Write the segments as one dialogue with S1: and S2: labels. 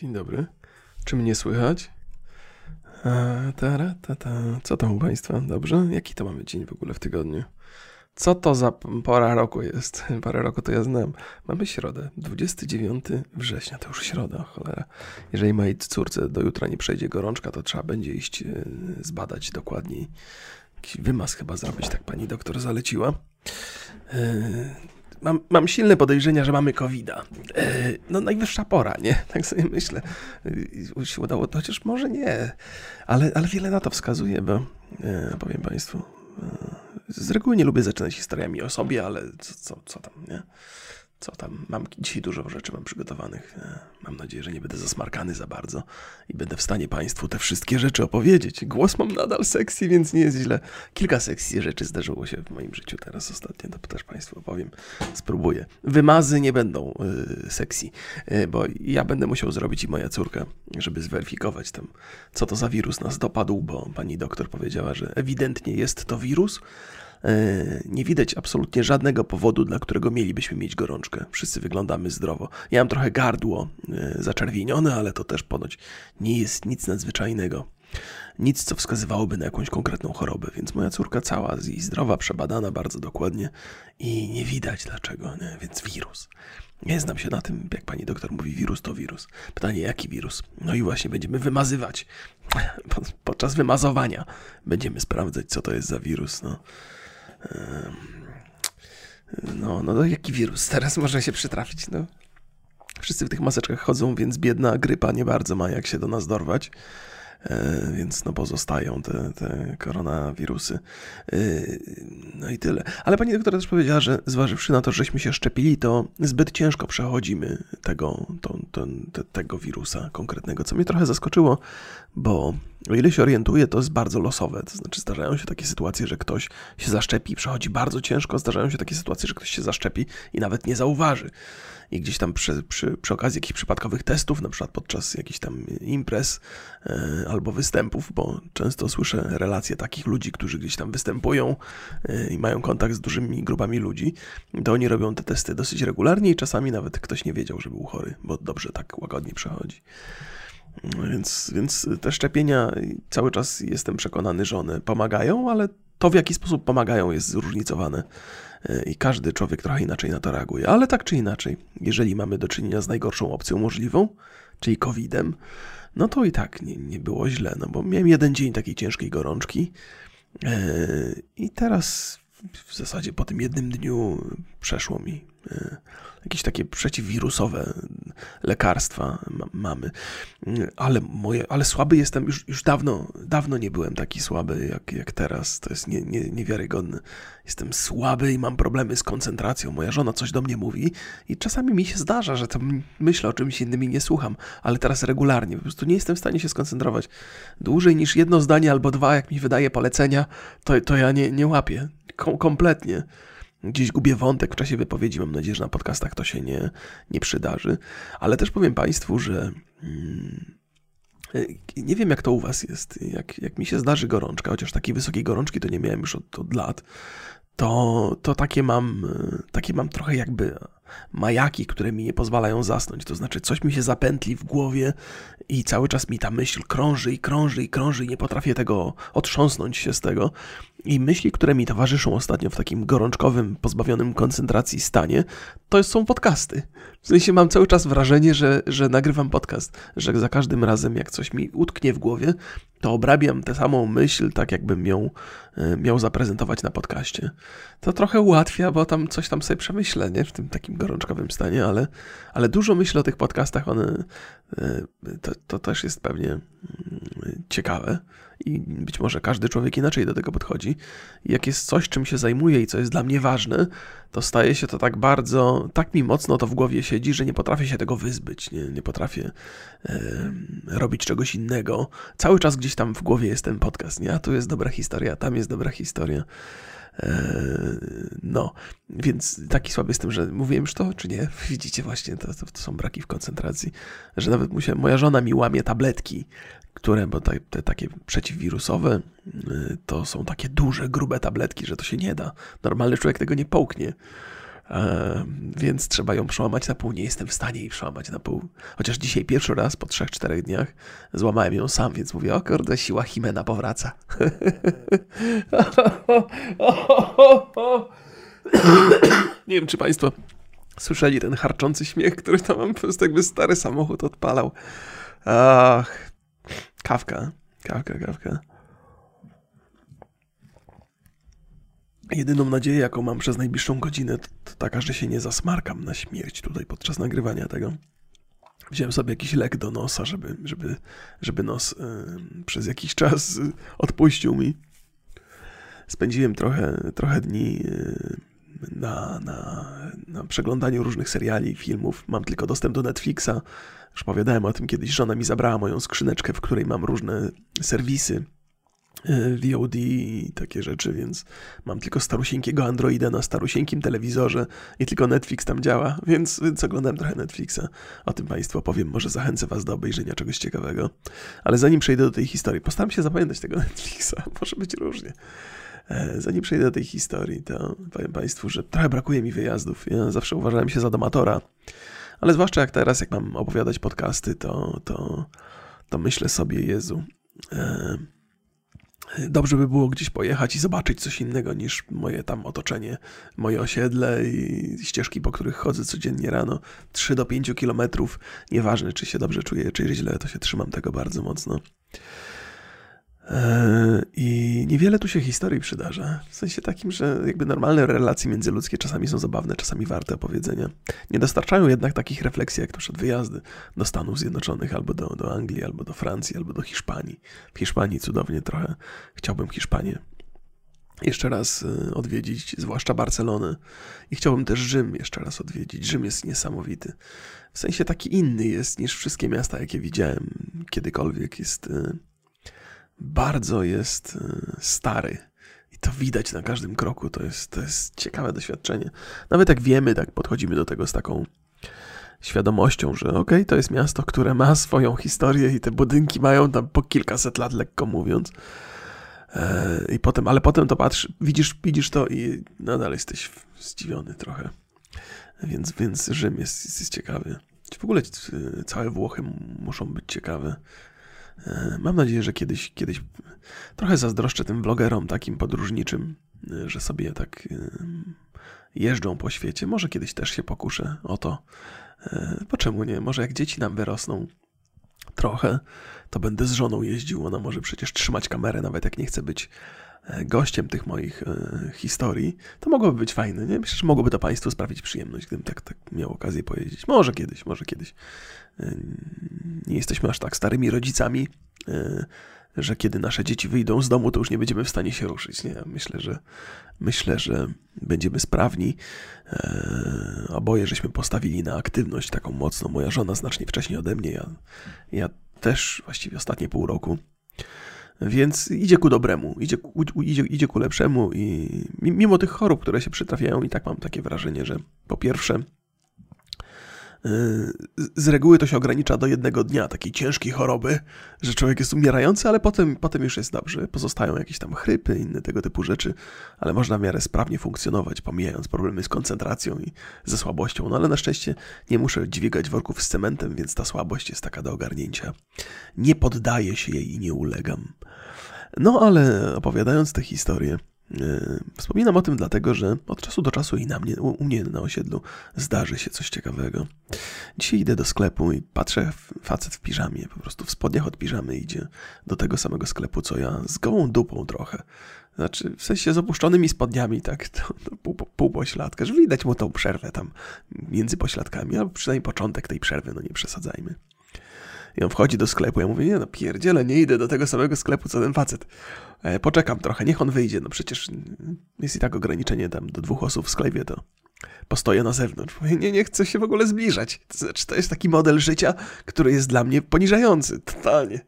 S1: Dzień dobry. Czy mnie słychać? A, tara, ta, ta. Co tam u Państwa? Dobrze? Jaki to mamy dzień w ogóle w tygodniu? Co to za pora roku jest? Parę roku to ja znam. Mamy środę, 29 września, to już środa, cholera. Jeżeli mojej córce do jutra nie przejdzie gorączka, to trzeba będzie iść e, zbadać dokładniej. Jakiś wymaz chyba zrobić, tak pani doktor zaleciła. E, mam, mam silne podejrzenia, że mamy covid -a. No najwyższa pora, nie? Tak sobie myślę. Się udało to, chociaż może nie. Ale, ale wiele na to wskazuje, bo e, powiem Państwu, e, z reguły nie lubię zaczynać historiami o sobie, ale co, co, co tam, nie? Co tam, mam dzisiaj dużo rzeczy mam przygotowanych. E, mam nadzieję, że nie będę zasmarkany za bardzo i będę w stanie Państwu te wszystkie rzeczy opowiedzieć. Głos mam nadal sekcji, więc nie jest źle. Kilka sekcji rzeczy zdarzyło się w moim życiu teraz ostatnio, to też Państwu opowiem. Spróbuję. Wymazy nie będą yy, sekcji, yy, bo ja będę musiał zrobić i moja córka, żeby zweryfikować tam, co to za wirus nas dopadł, bo pani doktor powiedziała, że ewidentnie jest to wirus, nie widać absolutnie żadnego powodu, dla którego mielibyśmy mieć gorączkę. Wszyscy wyglądamy zdrowo. Ja mam trochę gardło e, zaczerwienione, ale to też ponoć nie jest nic nadzwyczajnego. Nic, co wskazywałoby na jakąś konkretną chorobę, więc moja córka cała i zdrowa, przebadana bardzo dokładnie i nie widać dlaczego, nie? więc wirus. Nie znam się na tym, jak pani doktor mówi, wirus to wirus. Pytanie, jaki wirus? No i właśnie będziemy wymazywać. Podczas wymazowania będziemy sprawdzać, co to jest za wirus. No. No, no, no, jaki wirus teraz może się przytrafić, no. Wszyscy w tych maseczkach chodzą, więc biedna grypa nie bardzo ma jak się do nas dorwać. E, więc no pozostają te, te koronawirusy. E, no i tyle. Ale pani doktor też powiedziała, że zważywszy na to, żeśmy się szczepili, to zbyt ciężko przechodzimy tego, to, to, te, tego wirusa konkretnego, co mnie trochę zaskoczyło, bo o ile się orientuję, to jest bardzo losowe. To znaczy, zdarzają się takie sytuacje, że ktoś się zaszczepi, przechodzi bardzo ciężko, zdarzają się takie sytuacje, że ktoś się zaszczepi i nawet nie zauważy i gdzieś tam przy, przy, przy okazji jakichś przypadkowych testów, na przykład podczas jakichś tam imprez e, albo występów, bo często słyszę relacje takich ludzi, którzy gdzieś tam występują e, i mają kontakt z dużymi grupami ludzi, to oni robią te testy dosyć regularnie i czasami nawet ktoś nie wiedział, że był chory, bo dobrze tak łagodnie przechodzi. Więc, więc te szczepienia cały czas jestem przekonany, że one pomagają, ale to w jaki sposób pomagają jest zróżnicowane i każdy człowiek trochę inaczej na to reaguje. Ale tak czy inaczej, jeżeli mamy do czynienia z najgorszą opcją możliwą, czyli COVID-em, no to i tak nie, nie było źle, no bo miałem jeden dzień takiej ciężkiej gorączki e, i teraz w zasadzie po tym jednym dniu przeszło mi e, jakieś takie przeciwwirusowe lekarstwa mamy. Ale, moje, ale słaby jestem, już, już dawno, dawno nie byłem taki słaby jak, jak teraz. To jest nie, nie, niewiarygodne. Jestem słaby i mam problemy z koncentracją. Moja żona coś do mnie mówi i czasami mi się zdarza, że to myślę o czymś innym i nie słucham, ale teraz regularnie. Po prostu nie jestem w stanie się skoncentrować. Dłużej niż jedno zdanie albo dwa, jak mi wydaje polecenia, to, to ja nie, nie łapię. Kom kompletnie. Gdzieś gubię wątek w czasie wypowiedzi. Mam nadzieję, że na podcastach to się nie, nie przydarzy. Ale też powiem Państwu, że mm, nie wiem, jak to u Was jest. Jak, jak mi się zdarzy gorączka, chociaż takiej wysokiej gorączki to nie miałem już od, od lat, to, to takie, mam, takie mam trochę jakby majaki, które mi nie pozwalają zasnąć. To znaczy, coś mi się zapętli w głowie i cały czas mi ta myśl krąży i krąży i krąży i nie potrafię tego otrząsnąć się z tego. I myśli, które mi towarzyszą ostatnio w takim gorączkowym, pozbawionym koncentracji stanie, to są podcasty. W sensie mam cały czas wrażenie, że, że nagrywam podcast, że za każdym razem, jak coś mi utknie w głowie, to obrabiam tę samą myśl, tak jakbym ją e, miał zaprezentować na podcaście. To trochę ułatwia, bo tam coś tam sobie przemyślę, nie? W tym takim gorączkowym stanie, ale, ale dużo myślę o tych podcastach, one, to, to też jest pewnie mm, ciekawe i być może każdy człowiek inaczej do tego podchodzi. Jak jest coś, czym się zajmuje i co jest dla mnie ważne, to staje się to tak bardzo, tak mi mocno to w głowie siedzi, że nie potrafię się tego wyzbyć, nie, nie potrafię e, robić czegoś innego. Cały czas gdzieś tam w głowie jest ten podcast, nie? A tu jest dobra historia, tam jest dobra historia. E, no, więc taki słaby jestem, że mówiłem już to, czy nie? Widzicie właśnie, to, to, to są braki w koncentracji, że nawet musiałem, moja żona mi łamie tabletki, które, bo te, te, takie przeciwwirusowe, y, to są takie duże, grube tabletki, że to się nie da. Normalny człowiek tego nie połknie. E, więc trzeba ją przełamać na pół. Nie jestem w stanie jej przełamać na pół. Chociaż dzisiaj pierwszy raz po 3-4 dniach złamałem ją sam, więc mówię, o kurde, siła Himena powraca. Nie wiem, czy Państwo słyszeli ten harczący śmiech, który tam mam po prostu jakby stary samochód odpalał. Ach, kawka, kawka, kawka. Jedyną nadzieję, jaką mam przez najbliższą godzinę, to, taka, że się nie zasmarkam na śmierć tutaj podczas nagrywania tego. Wziąłem sobie jakiś lek do nosa, żeby, żeby, żeby nos y, przez jakiś czas y, odpuścił mi. Spędziłem trochę, trochę dni y, na, na, na przeglądaniu różnych seriali, filmów. Mam tylko dostęp do Netflixa. Już opowiadałem o tym kiedyś. Żona mi zabrała moją skrzyneczkę, w której mam różne serwisy VOD i takie rzeczy, więc mam tylko starusieńkiego Androida na starusieńkim telewizorze i tylko Netflix tam działa, więc, więc oglądam trochę Netflixa. O tym Państwu opowiem, może zachęcę Was do obejrzenia czegoś ciekawego. Ale zanim przejdę do tej historii, postaram się zapamiętać tego Netflixa, może być różnie. E, zanim przejdę do tej historii, to powiem Państwu, że trochę brakuje mi wyjazdów. Ja zawsze uważałem się za domatora, ale zwłaszcza jak teraz, jak mam opowiadać podcasty, to, to, to myślę sobie, Jezu... E, dobrze by było gdzieś pojechać i zobaczyć coś innego niż moje tam otoczenie, moje osiedle i ścieżki, po których chodzę codziennie rano. 3 do 5 kilometrów, nieważne czy się dobrze czuję, czy źle, to się trzymam tego bardzo mocno. E, I niewiele tu się historii przydarza. W sensie takim, że jakby normalne relacje międzyludzkie czasami są zabawne, czasami warte opowiedzenia. Nie dostarczają jednak takich refleksji jak na przykład wyjazdy do Stanów Zjednoczonych, albo do, do Anglii, albo do Francji, albo do Hiszpanii. W Hiszpanii cudownie trochę chciałbym Hiszpanię jeszcze raz e, odwiedzić, zwłaszcza Barcelonę. I chciałbym też Rzym jeszcze raz odwiedzić. Rzym jest niesamowity. W sensie taki inny jest niż wszystkie miasta, jakie widziałem kiedykolwiek. Jest e, bardzo jest e, stary. I to widać na każdym kroku. To jest, to jest ciekawe doświadczenie. Nawet jak wiemy, tak podchodzimy do tego z taką świadomością, że okej, okay, to jest miasto, które ma swoją historię i te budynki mają tam po kilkaset lat, lekko mówiąc. E, I potem, ale potem to patrz, widzisz, widzisz to i nadal jesteś zdziwiony trochę. Więc, więc Rzym jest, jest, jest ciekawy. W ogóle e, całe Włochy muszą być ciekawe. E, mam nadzieję, że kiedyś, kiedyś trochę zazdroszczę tym vlogerom takim podróżniczym, e, że sobie tak e, jeżdżą po świecie. Może kiedyś też się pokuszę o to. Po czemu nie? Może jak dzieci nam wyrosną trochę, to będę z żoną jeździł. Ona może przecież trzymać kamerę, nawet jak nie chce być gościem tych moich historii. To mogłoby być fajne, nie? Myślę, że mogłoby to Państwu sprawić przyjemność, gdybym tak, tak miał okazję pojeździć. Może kiedyś, może kiedyś nie jesteśmy aż tak starymi rodzicami, e, że kiedy nasze dzieci wyjdą z domu, to już nie będziemy w stanie się ruszyć. Nie? Myślę, że myślę, że będziemy sprawni. E, oboje żeśmy postawili na aktywność taką mocną. Moja żona znacznie wcześniej ode mnie, ja, ja też właściwie ostatnie pół roku. Więc idzie ku dobremu, idzie, idzie, idzie ku lepszemu i mimo tych chorób, które się przytrafiają, i tak mam takie wrażenie, że po pierwsze z reguły to się ogranicza do jednego dnia takiej ciężkiej choroby, że człowiek jest umierający, ale potem, potem już jest dobrze. Pozostają jakieś tam chrypy, inne tego typu rzeczy, ale można w miarę sprawnie funkcjonować, pomijając problemy z koncentracją i ze słabością. No ale na szczęście nie muszę dźwigać worków z cementem, więc ta słabość jest taka do ogarnięcia. Nie poddaję się jej i nie ulegam. No ale opowiadając tę historię, wspominam o tym dlatego, że od czasu do czasu i na mnie, u mnie na osiedlu zdarzy się coś ciekawego. Dzisiaj idę do sklepu i patrzę, facet w piżamie, po prostu w spodniach od piżamy idzie do tego samego sklepu, co ja, z gołą dupą trochę. Znaczy, w sensie z opuszczonymi spodniami, tak, to, to pół, pół pośladka, że widać mu tą przerwę tam między pośladkami, albo przynajmniej początek tej przerwy, no nie przesadzajmy. I on wchodzi do sklepu. Ja mówię, nie no, pierdziele, nie idę do tego samego sklepu, co ten facet. E, poczekam trochę, niech on wyjdzie. No przecież jest i tak ograniczenie tam do dwóch osób w sklepie, to postoję na zewnątrz. Mówię, nie, nie chcę się w ogóle zbliżać. To znaczy, to jest taki model życia, który jest dla mnie poniżający, totalnie.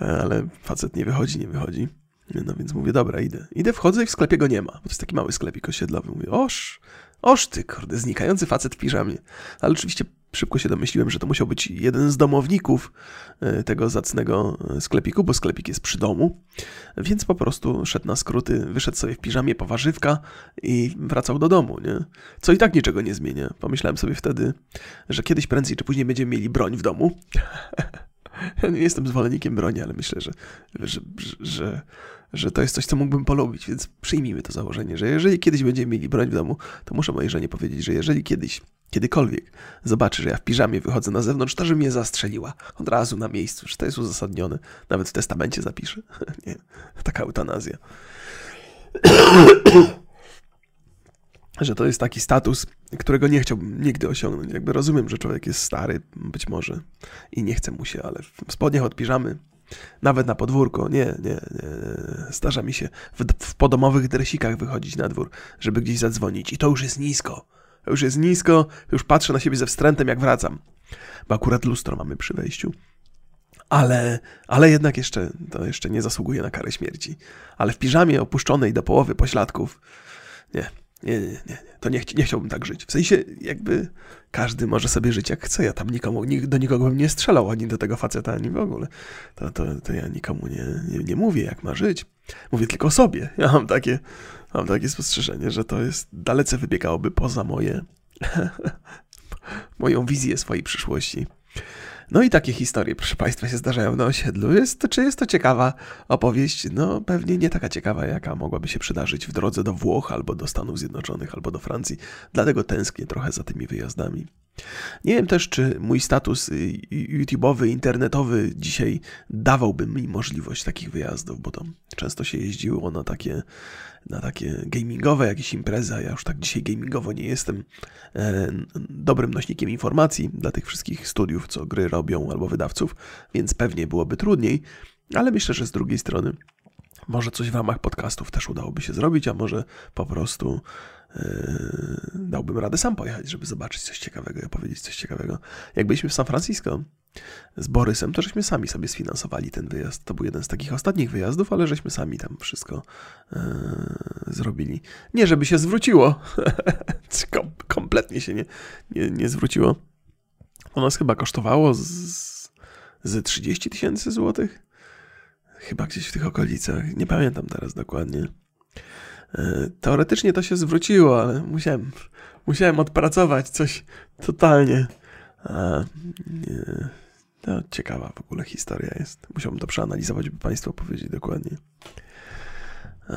S1: E, ale facet nie wychodzi, nie wychodzi. No więc mówię, dobra, idę. Idę, wchodzę i w sklepie go nie ma, bo to jest taki mały sklepik osiedlowy. Mówię, oż, Oż ty, kurde, znikający facet w piżamie. Ale oczywiście szybko się domyśliłem, że to musiał być jeden z domowników e, tego zacnego e, sklepiku, bo sklepik jest przy domu, więc po prostu szedł na skróty, wyszedł sobie w piżamie po warzywka i wracał do domu, nie? Co i tak niczego nie zmienia. Pomyślałem sobie wtedy, że kiedyś prędzej czy później będziemy mieli broń w domu. Ja nie jestem zwolennikiem broni, ale myślę, że, że, że, że to jest coś, co mógłbym polubić, więc przyjmijmy to założenie, że jeżeli kiedyś będziemy mieli broń w domu, to muszę mojej żonie powiedzieć, że jeżeli kiedyś, kiedykolwiek zobaczy, że ja w piżamie wychodzę na zewnątrz, to że mnie zastrzeliła od razu na miejscu, że to jest uzasadnione. Nawet w testamencie zapiszę. nie, taka eutanazja. że to jest taki status, którego nie chciałbym nigdy osiągnąć. Jakby rozumiem, że człowiek jest stary, być może, i nie chce mu się, ale w spodniach od piżamy, nawet na podwórko, nie, nie, nie. Zdarza mi się w, w podomowych dresikach wychodzić na dwór, żeby gdzieś zadzwonić i to już jest nisko. To już jest nisko, już patrzę na siebie ze wstrętem, jak wracam. Bo akurat lustro mamy przy wejściu. Ale, ale jednak jeszcze, to jeszcze nie zasługuje na karę śmierci. Ale w piżamie opuszczonej do połowy pośladków, nie, nie, nie, nie, to nie, nie chciałbym tak żyć. W sensie, jakby każdy może sobie żyć jak chce. Ja tam nikomu, do nikogo bym nie strzelał, ani do tego faceta, ani w ogóle. To, to, to ja nikomu nie, nie, nie mówię, jak ma żyć. Mówię tylko sobie. Ja mam takie, mam takie spostrzeżenie, że to jest dalece wybiegałoby poza moje, moją wizję swojej przyszłości. No i takie historie, proszę Państwa, się zdarzają na osiedlu. Jest to, czy jest to ciekawa opowieść? No pewnie nie taka ciekawa, jaka mogłaby się przydarzyć w drodze do Włoch, albo do Stanów Zjednoczonych, albo do Francji. Dlatego tęsknię trochę za tymi wyjazdami. Nie wiem też, czy mój status y, YouTube'owy, internetowy dzisiaj dawałby mi możliwość takich wyjazdów, bo to często się jeździło na takie na takie gamingowe jakieś imprezy, a ja już tak dzisiaj gamingowo nie jestem e, dobrym nośnikiem informacji dla tych wszystkich studiów, co gry robią albo wydawców, więc pewnie byłoby trudniej, ale myślę, że z drugiej strony może coś w ramach podcastów też udałoby się zrobić, a może po prostu Yy, dałbym radę sam pojechać, żeby zobaczyć coś ciekawego i opowiedzieć coś ciekawego. Jak byliśmy w San Francisco z Borysem, to żeśmy sami sobie sfinansowali ten wyjazd. To był jeden z takich ostatnich wyjazdów, ale żeśmy sami tam wszystko yy, zrobili. Nie, żeby się zwróciło. Kom kompletnie się nie, nie, nie zwróciło. Ono nas chyba kosztowało z, z 30 tysięcy złotych. Chyba gdzieś w tych okolicach. Nie pamiętam teraz dokładnie. E, teoretycznie to się zwróciło, ale musiałem, musiałem odpracować coś totalnie. A, nie, to ciekawa w ogóle historia jest. Musiałbym to przeanalizować, by Państwu powiedzieć dokładnie. E,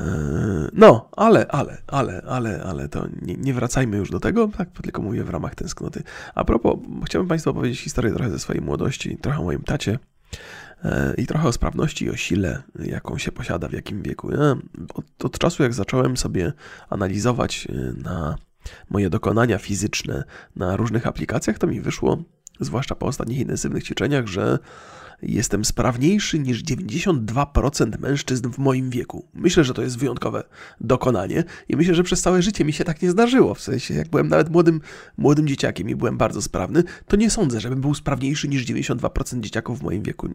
S1: no, ale, ale, ale, ale, ale to nie, nie, wracajmy już do tego, tak tylko mówię w ramach tęsknoty. A propos, chciałbym Państwu opowiedzieć historię trochę ze swojej młodości, trochę o moim tacie i trochę o sprawności i o sile, jaką się posiada w jakim wieku. Ja od, od czasu, jak zacząłem sobie analizować y, na moje dokonania fizyczne na różnych aplikacjach, to mi wyszło, zwłaszcza po ostatnich intensywnych ćwiczeniach, że jestem sprawniejszy niż 92% mężczyzn w moim wieku. Myślę, że to jest wyjątkowe dokonanie i myślę, że przez całe życie mi się tak nie zdarzyło. W sensie, jak byłem nawet młodym, młodym dzieciakiem i byłem bardzo sprawny, to nie sądzę, żebym był sprawniejszy niż 92% dzieciaków w moim wieku.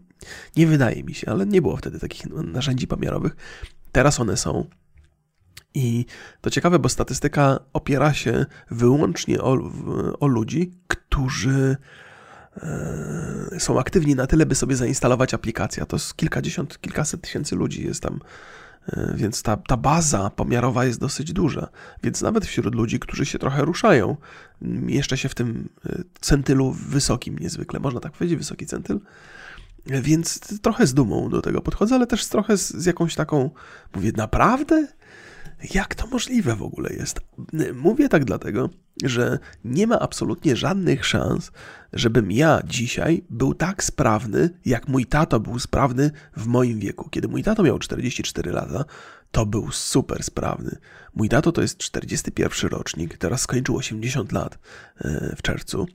S1: Nie wydaje mi się, ale nie było wtedy takich narzędzi pomiarowych. Teraz one są. I to ciekawe, bo statystyka opiera się wyłącznie o, o ludzi, którzy są aktywni na tyle, by sobie zainstalować aplikację. To jest kilkadziesiąt, kilkaset tysięcy ludzi jest tam, e, więc ta, ta baza pomiarowa jest dosyć duża. Więc nawet wśród ludzi, którzy się trochę ruszają, jeszcze się w tym e, centylu wysokim niezwykle, można tak powiedzieć, wysoki centyl. Więc trochę z dumą do tego podchodzę, ale też trochę z, z jakąś taką, mówię, naprawdę? Jak to możliwe w ogóle jest? Mówię tak dlatego, że nie ma absolutnie żadnych szans, żebym ja dzisiaj był tak sprawny, jak mój tato był sprawny w moim wieku. Kiedy mój tato miał 44 lata, to był super sprawny. Mój tato to jest 41 rocznik, teraz skończył 80 lat e, w czerwcu.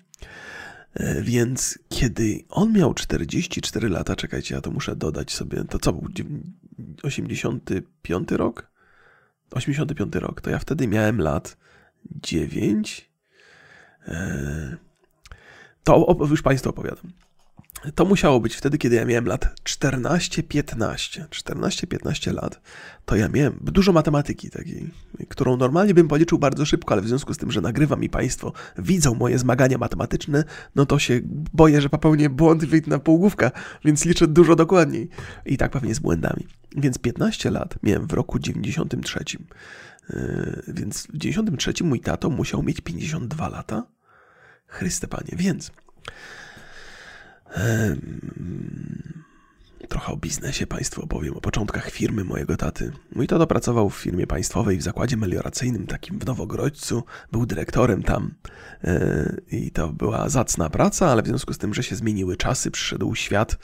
S1: E, więc kiedy on miał 44 lata, czekajcie, ja to muszę dodać sobie, to co był 85 rok? 85 rok, to ja wtedy miałem lat 9. E, to już Państwu opowiadam. To musiało być wtedy, kiedy ja miałem lat 14-15. 14-15 lat. To ja miałem dużo matematyki takiej, którą normalnie bym policzył bardzo szybko, ale w związku z tym, że nagrywam i Państwo widzą moje zmagania matematyczne, no to się boję, że popełnię błąd na półgłówka, więc liczę dużo dokładniej. I tak pewnie z błędami. Więc 15 lat miałem w roku 93. Yy, więc w 93 mój tato musiał mieć 52 lata. Chryste Panie, więc Trochę o biznesie Państwu opowiem, o początkach firmy mojego taty. Mój tato pracował w firmie państwowej w zakładzie melioracyjnym, takim w Nowogrodźcu. Był dyrektorem tam e, i to była zacna praca, ale w związku z tym, że się zmieniły czasy, przyszedł świat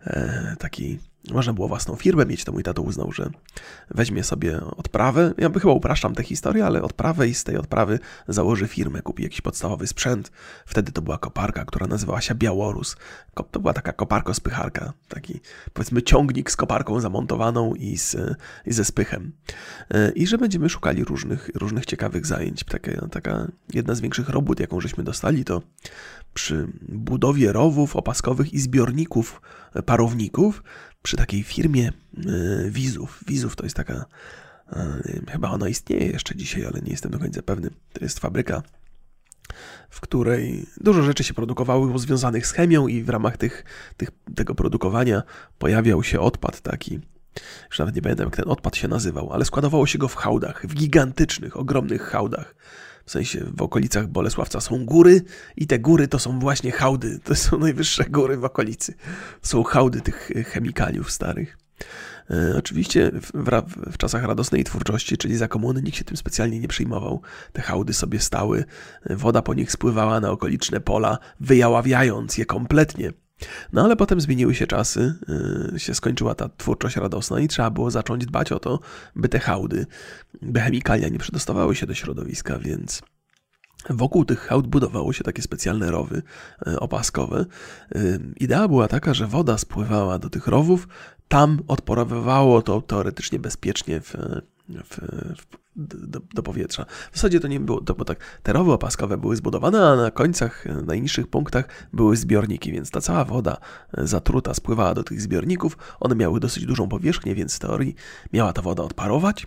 S1: e, taki można było własną firmę mieć, to mój tato uznał, że weźmie sobie odprawę. Ja chyba upraszczam tę historię, ale odprawę i z tej odprawy założy firmę, kupi jakiś podstawowy sprzęt. Wtedy to była koparka, która nazywała się Białorus. To była taka koparko-spycharka, taki powiedzmy ciągnik z koparką zamontowaną i, z, i ze spychem. E, I że będziemy szukali różnych, różnych ciekawych zajęć. Taka, taka jedna z większych robót, jaką żeśmy dostali, to przy budowie rowów opaskowych i zbiorników parowników przy takiej firmie e, Wizów. Wizów to jest taka, e, chyba ona istnieje jeszcze dzisiaj, ale nie jestem do końca pewny. To jest fabryka, w której dużo rzeczy się produkowało związanych z chemią i w ramach tych, tych, tego produkowania pojawiał się odpad taki, już nawet nie pamiętam jak ten odpad się nazywał, ale składowało się go w hałdach, w gigantycznych, ogromnych hałdach. W sensie w okolicach Bolesławca są góry i te góry to są właśnie hałdy. To są najwyższe góry w okolicy. Są hałdy tych chemikaliów starych. E, oczywiście w, w, w, czasach radosnej twórczości, czyli za komuny, nikt się tym specjalnie nie przejmował. Te hałdy sobie stały, woda po nich spływała na okoliczne pola, wyjaławiając je kompletnie. No ale potem zmieniły się czasy, yy, się skończyła ta twórczość radosna i trzeba było zacząć dbać o to, by te hałdy, by chemikalia nie przedostawały się do środowiska, więc Wokół tych hałd budowało się takie specjalne rowy yy, opaskowe. Yy, idea była taka, że woda spływała do tych rowów, tam odporowywało to teoretycznie bezpiecznie w, w, w do, do, powietrza. W zasadzie to nie było, to, bo tak te rowy opaskowe były zbudowane, a na końcach, na najniższych punktach były zbiorniki, więc ta cała woda e, zatruta spływała do tych zbiorników. One miały dosyć dużą powierzchnię, więc w teorii miała ta woda odparować.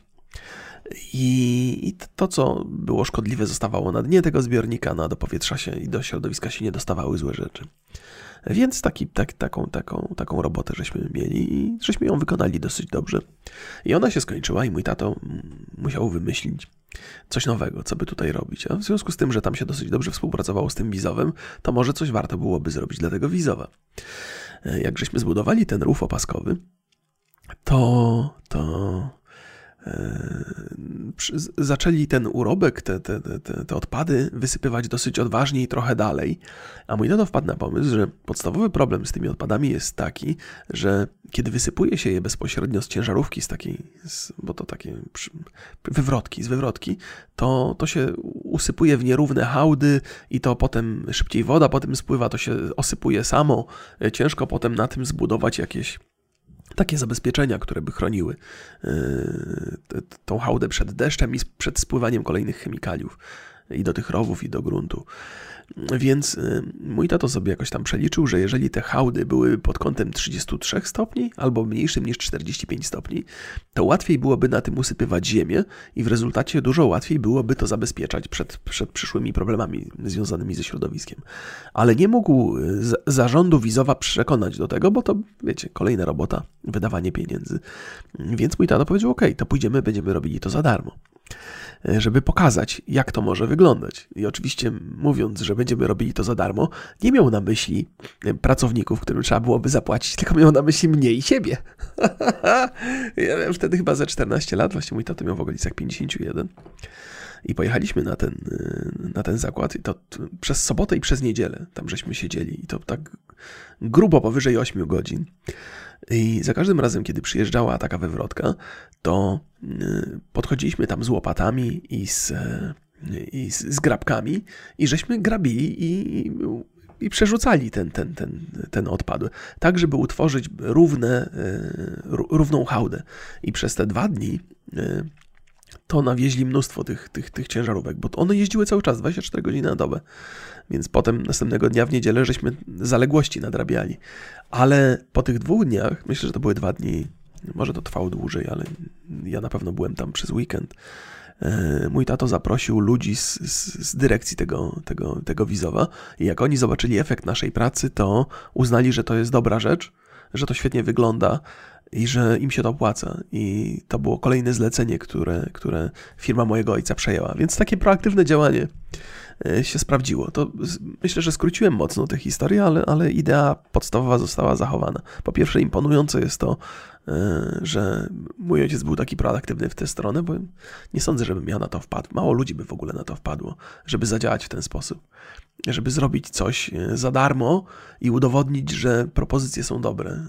S1: I, I, to, co było szkodliwe, zostawało na dnie tego zbiornika, no a do powietrza się i do środowiska się nie dostawały złe rzeczy. Więc taki, tak, taką, taką, taką robotę żeśmy mieli i żeśmy ją wykonali dosyć dobrze. I ona się skończyła i mój tato musiał wymyślić coś nowego, co by tutaj robić. A w związku z tym, że tam się dosyć dobrze współpracowało z tym wizowem, to może coś warto byłoby zrobić dla tego wizowa. Jak żeśmy zbudowali ten rów opaskowy, to, to zaczęli ten urobek, te, te, te, te, odpady wysypywać dosyć odważnie i trochę dalej. A mój tato wpadł na pomysł, że podstawowy problem z tymi odpadami jest taki, że kiedy wysypuje się je bezpośrednio z ciężarówki, z takiej, z, bo to takie wywrotki, z wywrotki, to, to się usypuje w nierówne hałdy i to potem szybciej woda potem spływa, to się osypuje samo. Ciężko potem na tym zbudować jakieś takie zabezpieczenia, które by chroniły yy, tą hałdę przed deszczem i przed spływaniem kolejnych chemikaliów i do tych rowów, i do gruntu. Więc y, mój tato sobie jakoś tam przeliczył, że jeżeli te hałdy były pod kątem 33 stopni albo mniejszym niż 45 stopni, to łatwiej byłoby na tym usypywać ziemię i w rezultacie dużo łatwiej byłoby to zabezpieczać przed, przed przyszłymi problemami związanymi ze środowiskiem. Ale nie mógł y, zarządu wizowa przekonać do tego, bo to, wiecie, kolejna robota, wydawanie pieniędzy. Więc mój tato powiedział, ok, to pójdziemy, będziemy robili to za darmo. Żeby pokazać, jak to może wyglądać. I oczywiście, mówiąc, że będziemy robili to za darmo, nie miał na myśli e, pracowników, którym trzeba byłoby zapłacić, tylko miał na myśli mnie i siebie. ja miałem wtedy chyba ze 14 lat, właśnie mój tato miał w okolicach 51. I pojechaliśmy na ten, e, na ten zakład i to przez sobotę i przez niedzielę tam żeśmy siedzieli i to tak grubo powyżej 8 godzin. I za każdym razem, kiedy przyjeżdżała taka wywrotka, to y, podchodziliśmy tam z łopatami i z, y, i z, z grabkami i żeśmy grabili i, i przerzucali ten, ten, ten, ten odpad, tak żeby utworzyć równe, y, równą hałdę. I przez te dwa dni to nawieźli mnóstwo tych, tych, tych ciężarówek, bo one jeździły cały czas, 24 godziny na dobę. Więc potem następnego dnia w niedzielę żeśmy zaległości nadrabiali. Ale po tych dwóch dniach, myślę, że to były dwa dni, może to trwało dłużej, ale ja na pewno byłem tam przez weekend. E, mój tato zaprosił ludzi z, z, z, dyrekcji tego, tego, tego wizowa i jak oni zobaczyli efekt naszej pracy, to uznali, że to jest dobra rzecz, że to świetnie wygląda i że im się to opłaca. I to było kolejne zlecenie, które, które firma mojego ojca przejęła. Więc takie proaktywne działanie e, się sprawdziło. To myślę, że skróciłem mocno tę historię, ale, ale idea podstawowa została zachowana. Po pierwsze, imponujące jest to, e, że mój ojciec był taki proaktywny w tę stronę, bo nie sądzę, żebym ja na to wpadł. Mało ludzi by w ogóle na to wpadło, żeby zadziałać w ten sposób. Żeby zrobić coś e, za darmo i udowodnić, że propozycje są dobre.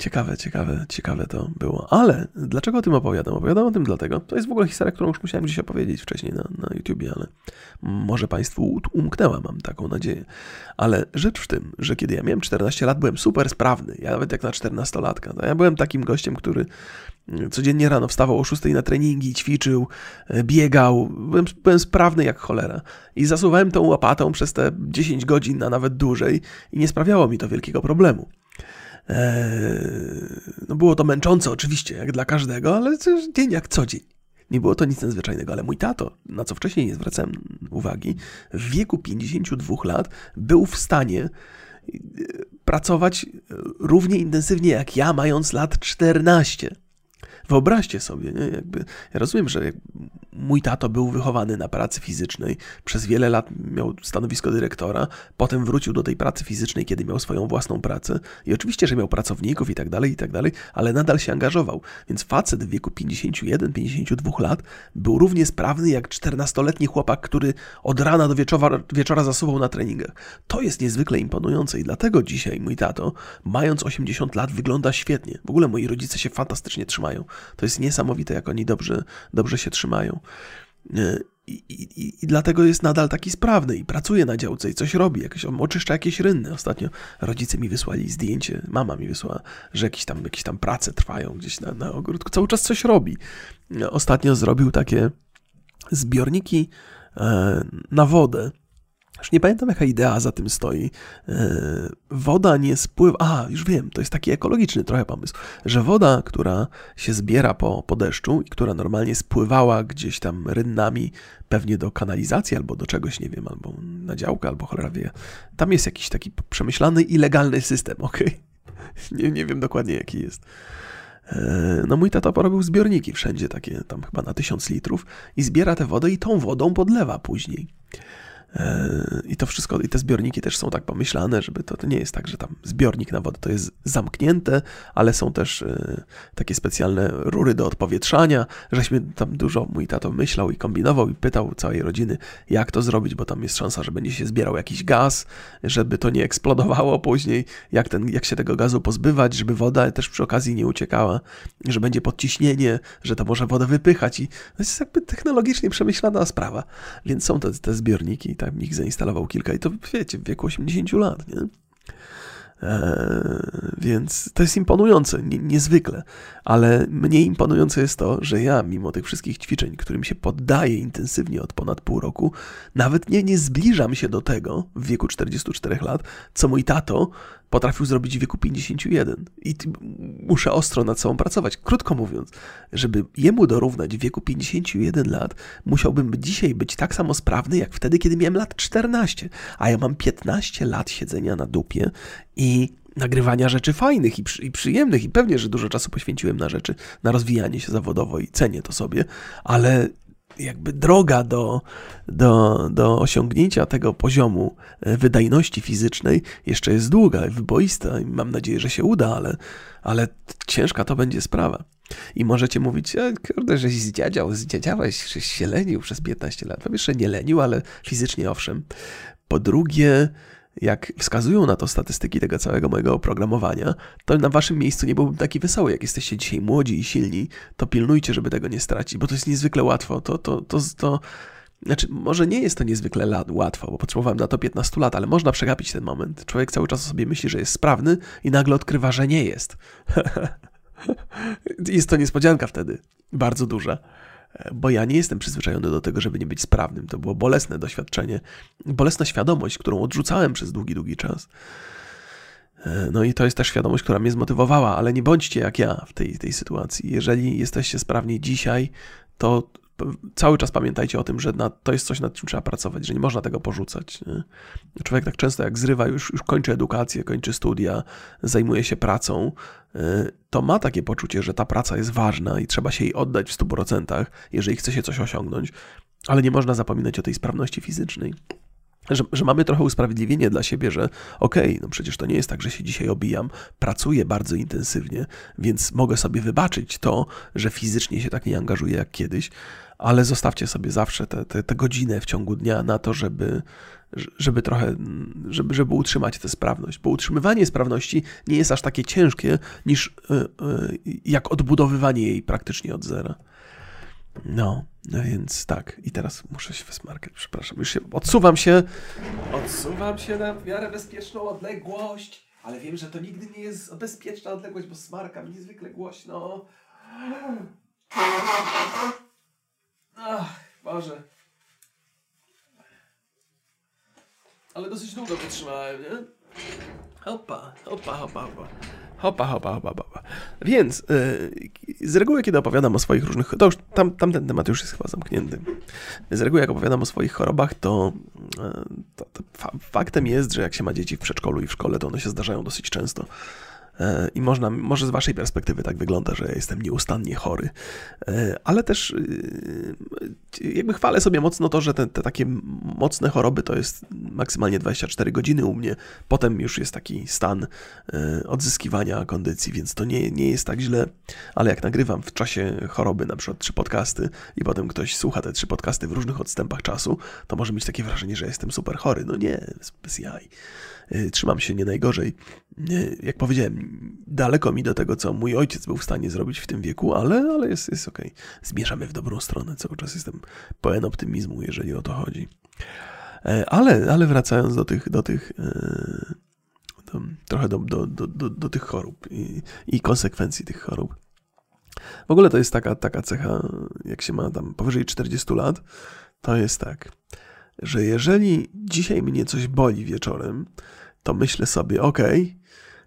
S1: Ciekawe, ciekawe, ciekawe to było. Ale dlaczego o tym opowiadam? Opowiadam o tym dlatego, to jest w ogóle historia, którą już musiałem gdzieś opowiedzieć wcześniej na, na YouTubie, ale może Państwu umknęła, mam taką nadzieję. Ale rzecz w tym, że kiedy ja miałem 14 lat, byłem super sprawny. Ja nawet jak na 14-latka. To ja byłem takim gościem, który codziennie rano wstawał o 6 na treningi, ćwiczył, biegał. Byłem, byłem sprawny jak cholera. I zasuwałem tą łopatą przez te 10 godzin, a nawet dłużej i nie sprawiało mi to wielkiego problemu. Eee, no było to męczące oczywiście, jak dla każdego, ale dzień jak co dzień. Nie było to nic nadzwyczajnego, ale mój tato, na co wcześniej nie zwracałem uwagi, w wieku 52 lat był w stanie e, pracować równie intensywnie jak ja, mając lat 14. Wyobraźcie sobie, nie? Jakby, ja rozumiem, że mój tato był wychowany na pracy fizycznej, przez wiele lat miał stanowisko dyrektora, potem wrócił do tej pracy fizycznej, kiedy miał swoją własną pracę i oczywiście, że miał pracowników i tak dalej, i tak dalej, ale nadal się angażował. Więc facet w wieku 51-52 lat był równie sprawny jak 14-letni chłopak, który od rana do wieczora, wieczora zasuwał na treningach. To jest niezwykle imponujące i dlatego dzisiaj mój tato, mając 80 lat, wygląda świetnie. W ogóle moi rodzice się fantastycznie trzymają. To jest niesamowite, jak oni dobrze, dobrze się trzymają. E, I, i, I, dlatego jest nadal taki sprawny i pracuje na działce i coś robi, jakieś, oczyszcza jakieś rynny. Ostatnio rodzice mi wysłali zdjęcie, mama mi wysłała, że jakieś tam, jakieś tam prace trwają gdzieś na, na ogródku, cały czas coś robi. E, ostatnio zrobił takie zbiorniki e, na wodę, już nie pamiętam, jaka idea za tym stoi. E, woda nie spływa. A, już wiem, to jest taki ekologiczny trochę pomysł, że woda, która się zbiera po, po deszczu i która normalnie spływała gdzieś tam rynnami, pewnie do kanalizacji albo do czegoś, nie wiem, albo na działkę, albo cholera wie. Tam jest jakiś taki przemyślany i legalny system, ok? Nie, nie wiem dokładnie, jaki jest. E, no mój tata porobił zbiorniki wszędzie, takie tam chyba na tysiąc litrów i zbiera tę wodę i tą wodą podlewa później. I to wszystko, i te zbiorniki też są tak pomyślane, żeby to, to nie jest tak, że tam zbiornik na wodę to jest zamknięte, ale są też e, takie specjalne rury do odpowietrzania, żeśmy tam dużo, mój tato myślał i kombinował i pytał całej rodziny, jak to zrobić, bo tam jest szansa, że będzie się zbierał jakiś gaz, żeby to nie eksplodowało później, jak, ten, jak się tego gazu pozbywać, żeby woda też przy okazji nie uciekała, że będzie podciśnienie, że to może wodę wypychać i to jest jakby technologicznie przemyślana sprawa, więc są te, te zbiorniki tam ich zainstalował kilka i to wiecie, w wieku 80 lat, nie? Eee, więc to jest imponujące, nie, niezwykle, ale mniej imponujące jest to, że ja, mimo tych wszystkich ćwiczeń, którym się poddaję intensywnie od ponad pół roku, nawet nie, nie zbliżam się do tego w wieku 44 lat, co mój tato potrafił zrobić w wieku 51. I muszę ostro nad sobą pracować. Krótko mówiąc, żeby jemu dorównać w wieku 51 lat, musiałbym dzisiaj być tak samo sprawny, jak wtedy, kiedy miałem lat 14. A ja mam 15 lat siedzenia na dupie i nagrywania rzeczy fajnych i, przy, i, przyjemnych, i pewnie, że dużo czasu poświęciłem na rzeczy, na rozwijanie się zawodowo i cenię to sobie, ale jakby droga do, do, do osiągnięcia tego poziomu e, wydajności fizycznej jeszcze jest długa, wyboista i mam nadzieję, że się uda, ale, ale ciężka to będzie sprawa. I możecie mówić, e, kurde, żeś zdziadział, zdziadziałeś, żeś się lenił przez 15 lat. Po pierwsze nie lenił, ale fizycznie owszem. Po drugie, jak wskazują na to statystyki tego całego mojego oprogramowania, to na waszym miejscu nie byłbym taki wesoły. Jak jesteście dzisiaj młodzi i silni, to pilnujcie, żeby tego nie stracić, bo to jest niezwykle łatwo. To, to, to, to, znaczy, może nie jest to niezwykle łatwo, bo potrzebowałem na to 15 lat, ale można przegapić ten moment. Człowiek cały czas sobie myśli, że jest sprawny i nagle odkrywa, że nie jest. jest to niespodzianka wtedy, bardzo duża. Bo ja nie jestem przyzwyczajony do tego, żeby nie być sprawnym. To było bolesne doświadczenie, bolesna świadomość, którą odrzucałem przez długi, długi czas. E, no i to jest też świadomość, która mnie zmotywowała, ale nie bądźcie jak ja w tej, tej sytuacji. Jeżeli jesteście sprawni dzisiaj, to cały czas pamiętajcie o tym, że na, to jest coś, nad czym trzeba pracować, że nie można tego porzucać. Nie? Człowiek tak często jak zrywa, już, już kończy edukację, kończy studia, zajmuje się pracą, y, to ma takie poczucie, że ta praca jest ważna i trzeba się jej oddać w 100%, jeżeli chce się coś osiągnąć, ale nie można zapominać o tej sprawności fizycznej że, że, mamy trochę usprawiedliwienie dla siebie, że okej, okay, no przecież to nie jest tak, że się dzisiaj obijam, pracuję bardzo intensywnie, więc mogę sobie wybaczyć to, że fizycznie się tak nie angażuję jak kiedyś, ale zostawcie sobie zawsze tę te, te, te godzinę w ciągu dnia na to, żeby, żeby trochę, żeby, żeby utrzymać tę sprawność, bo utrzymywanie sprawności nie jest aż takie ciężkie, niż yy, yy, jak odbudowywanie jej praktycznie od zera. No, no więc tak. I teraz muszę się wysmarkać, przepraszam. Już się odsuwam się. Odsuwam się na w miarę bezpieczną odległość. Ale wiem, że to nigdy nie jest bezpieczna odległość, bo smarkam niezwykle głośno. Ach, Boże. Ale dosyć długo wytrzymałem, nie? Hopa, hopa, hopa, hopa. Hopa, hopa, hopa, hopa. Więc yy, z reguły, kiedy opowiadam o swoich różnych. To już tam, tamten temat już jest chyba zamknięty. Z reguły, jak opowiadam o swoich chorobach, to, yy, to, to faktem jest, że jak się ma dzieci w przedszkolu i w szkole, to one się zdarzają dosyć często. E, I można, może z waszej perspektywy tak wygląda, że jestem nieustannie chory, e, ale też e, jakby chwalę sobie mocno to, że te, te takie mocne choroby to jest maksymalnie 24 godziny u mnie. Potem już jest taki stan odzyskiwania kondycji, więc to nie, nie jest tak źle, ale jak nagrywam w czasie choroby na przykład trzy podcasty i potem ktoś słucha te trzy podcasty w różnych odstępach czasu, to może mieć takie wrażenie, że jestem super chory. No nie, bez jaj. Y, trzymam się nie najgorzej. Y, jak powiedziałem, daleko mi do tego, co mój ojciec był w stanie zrobić w tym wieku, ale, ale jest, jest ok. Zmierzamy w dobrą stronę. Cały czas jestem pełen optymizmu, jeżeli o to chodzi. E, ale, ale wracając do tych, do tych e, do, trochę do, do, do, do, tych chorób i, i konsekwencji tych chorób. W ogóle to jest taka, taka cecha, jak się ma tam powyżej 40 lat, to jest tak, że jeżeli dzisiaj mnie coś boli wieczorem, to myślę sobie, ok,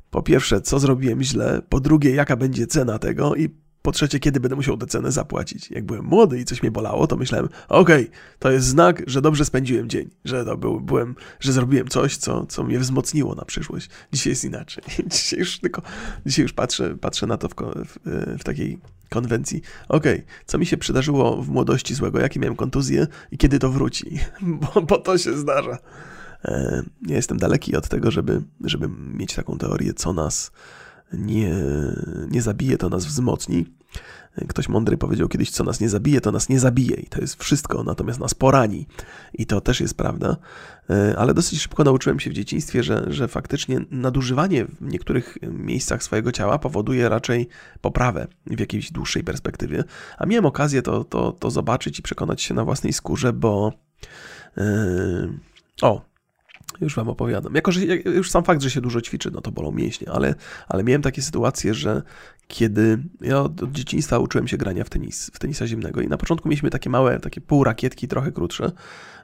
S1: po pierwsze, co zrobiłem źle, po drugie, jaka będzie cena tego i po trzecie, kiedy będę musiał tę cenę zapłacić. Jak byłem młody i coś mnie bolało, to myślałem, okej, to jest znak, że dobrze spędziłem dzień, że to był, byłem, że zrobiłem coś, co, co mnie wzmocniło na przyszłość. Dzisiaj jest inaczej. Dzisiaj już tylko, dzisiaj już patrzę, patrzę na to w, w, w takiej konwencji. Okej, okay, co mi się przydarzyło w młodości złego, jakie miałem kontuzje i kiedy to wróci, bo, bo to się zdarza. E, nie jestem daleki od tego, żeby, żeby mieć taką teorię, co nas nie, nie zabije, to nas wzmocni. Ktoś mądry powiedział kiedyś, co nas nie zabije, to nas nie zabije i to jest wszystko, natomiast nas porani. I to też jest prawda. E, ale dosyć szybko nauczyłem się w dzieciństwie, że, że faktycznie nadużywanie w niektórych miejscach swojego ciała powoduje raczej poprawę w jakiejś dłuższej perspektywie. A miałem okazję to, to, to zobaczyć i przekonać się na własnej skórze, bo. Yy... O, już wam opowiadam. Jako, że już sam fakt, że się dużo ćwiczy, no to bolą mięśnie, ale, ale miałem takie sytuacje, że kiedy ja od, od dzieciństwa uczyłem się grania w tenis, w tenisa ziemnego i na początku mieliśmy takie małe, takie pół rakietki, trochę krótsze,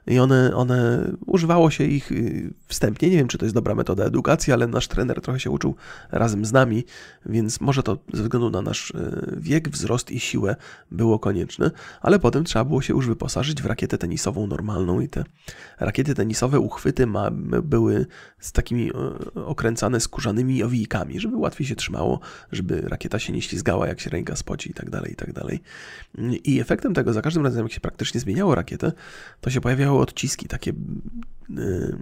S1: i one, one, używało się ich y, wstępnie. Nie wiem, czy to jest dobra metoda edukacji, ale nasz trener trochę się uczył razem z nami, więc może to ze względu na nasz y, wiek, wzrost i siłę było konieczne, ale potem trzeba było się już wyposażyć w rakietę tenisową normalną i te rakiety tenisowe, uchwyty ma, były z takimi okręcane skórzanymi owijkami, żeby łatwiej się trzymało, żeby rakieta się nie ślizgała, jak się ręka spoci i tak dalej, i tak dalej. I efektem tego, za każdym razem, jak się praktycznie zmieniało rakietę, to się pojawiało miały odciski takie y,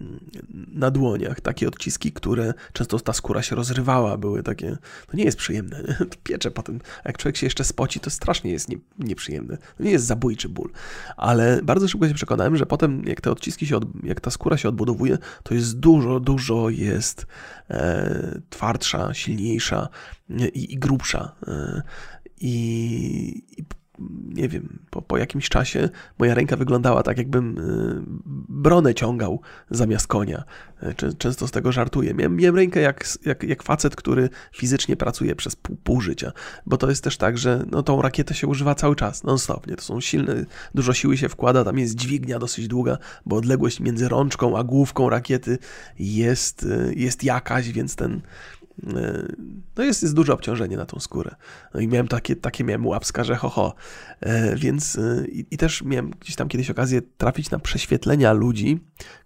S1: na dłoniach, takie odciski, które często ta skóra się rozrywała, były takie, to nie jest przyjemne, to piecze potem, jak człowiek się jeszcze spoci, to strasznie jest nie, nieprzyjemne, to nie jest zabójczy ból, ale bardzo szybko się przekonałem, że potem jak te odciski się, od, jak ta skóra się odbudowuje, to jest dużo, dużo jest e, twardsza, silniejsza i, i grubsza e, i, i nie wiem, po, po jakimś czasie moja ręka wyglądała tak, jakbym y, bronę ciągał zamiast konia. Y, często z tego żartuję. Miałem, miałem rękę jak, jak, jak facet, który fizycznie pracuje przez pół, pół życia, bo to jest też tak, że no, tą rakietę się używa cały czas, non-stop. Nie? To są silne, dużo siły się wkłada, tam jest dźwignia dosyć długa, bo odległość między rączką a główką rakiety jest, y, jest jakaś, więc ten no jest, jest duże obciążenie na tą skórę. No i miałem takie, takie miałem łapska, że ho, ho. E, więc e, i, i, też miałem gdzieś tam kiedyś okazję trafić na prześwietlenia ludzi,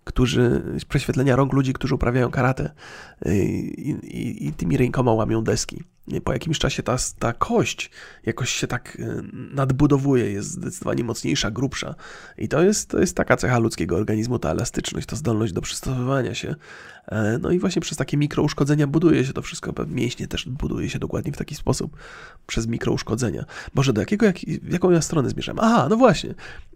S1: którzy, prześwietlenia rąk ludzi, którzy uprawiają karate i, i, i tymi rękoma łamią deski. Po jakimś czasie ta, ta kość jakoś się tak nadbudowuje, jest zdecydowanie mocniejsza, grubsza. I to jest, to jest taka cecha ludzkiego organizmu, ta elastyczność, ta zdolność do przystosowywania się. E, no i właśnie przez takie mikrouszkodzenia buduje się to wszystko. Mięśnie też buduje się dokładnie w taki sposób. Przez mikrouszkodzenia. Boże, do jakiego, jak, jaką ja stronę zmierzam? Aha, no właśnie.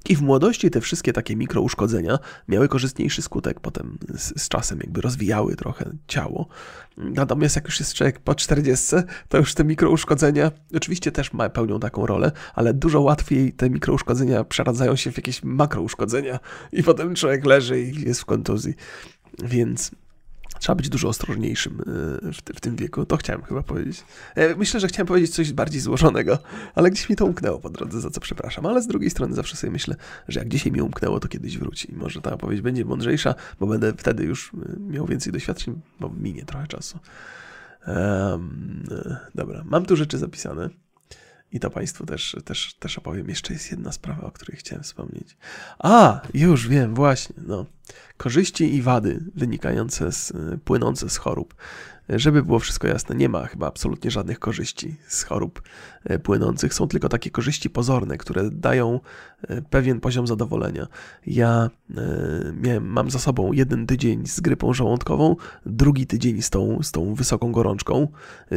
S1: I w młodości te wszystkie takie mikrouszkodzenia miały korzystniejszy skutek. Potem z, z czasem jakby rozwijały trochę ciało. Natomiast jak już jest człowiek po 40, to już te mikrouszkodzenia oczywiście też ma, pełnią taką rolę, ale dużo łatwiej te mikrouszkodzenia przeradzają się w jakieś makrouszkodzenia i potem człowiek leży i jest w kontuzji. Więc Trzeba być dużo ostrożniejszym e, w, tym wieku. To chciałem chyba powiedzieć. E, myślę, że chciałem powiedzieć coś bardziej złożonego, ale gdzieś mi to umknęło po drodze, za co przepraszam. Ale z drugiej strony zawsze sobie myślę, że jak dzisiaj mi umknęło, to kiedyś wróci. I może ta opowieść będzie mądrzejsza, bo będę wtedy już e, miał więcej doświadczeń, bo minie trochę czasu. Um, dobra, mam tu rzeczy zapisane. I to Państwu też, też, też opowiem. Jeszcze jest jedna sprawa, o której chciałem wspomnieć. A, już wiem, właśnie. No. Korzyści i wady wynikające z, płynące z chorób. Żeby było wszystko jasne, nie ma chyba absolutnie żadnych korzyści z chorób e, płynących. Są tylko takie korzyści pozorne, które dają e, pewien poziom zadowolenia. Ja miałem, mam za sobą jeden tydzień z grypą żołądkową, drugi tydzień z tą, z tą wysoką gorączką.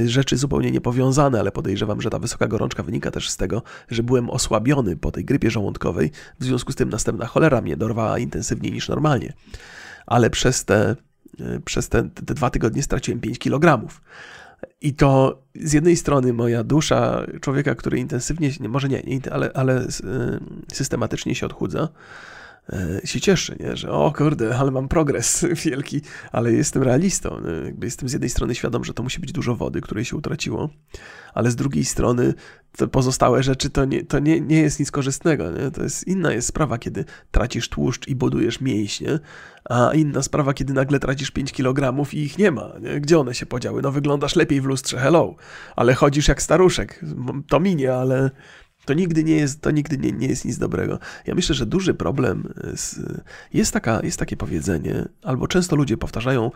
S1: Rzeczy zupełnie niepowiązane, ale podejrzewam, że ta wysoka gorączka wynika też z tego, że byłem osłabiony po tej grypie żołądkowej. W związku z tym następna cholera mnie dorwała intensywniej niż normalnie. Ale przez te E, przez te, te dwa tygodnie straciłem 5 kg. I to z jednej strony moja dusza człowieka, który intensywnie, może nie, ale, ale e, systematycznie się odchudza, się cieszy, nie? że o kurde, ale mam progres wielki, ale jestem realistą. Jakby jestem z jednej strony świadom, że to musi być dużo wody, której się utraciło, ale z drugiej strony te pozostałe rzeczy to nie, to nie, nie jest nic korzystnego. Nie? To jest inna jest sprawa, kiedy tracisz tłuszcz i budujesz mięśnie, a inna sprawa, kiedy nagle tracisz 5 kg i ich nie ma. Nie? Gdzie one się podziały? No wyglądasz lepiej w lustrze, hello, ale chodzisz jak staruszek. To minie, ale to nigdy nie jest, to nigdy nie, nie jest nic dobrego. Ja myślę, że duży problem z, jest, taka, jest takie powiedzenie, albo często ludzie powtarzają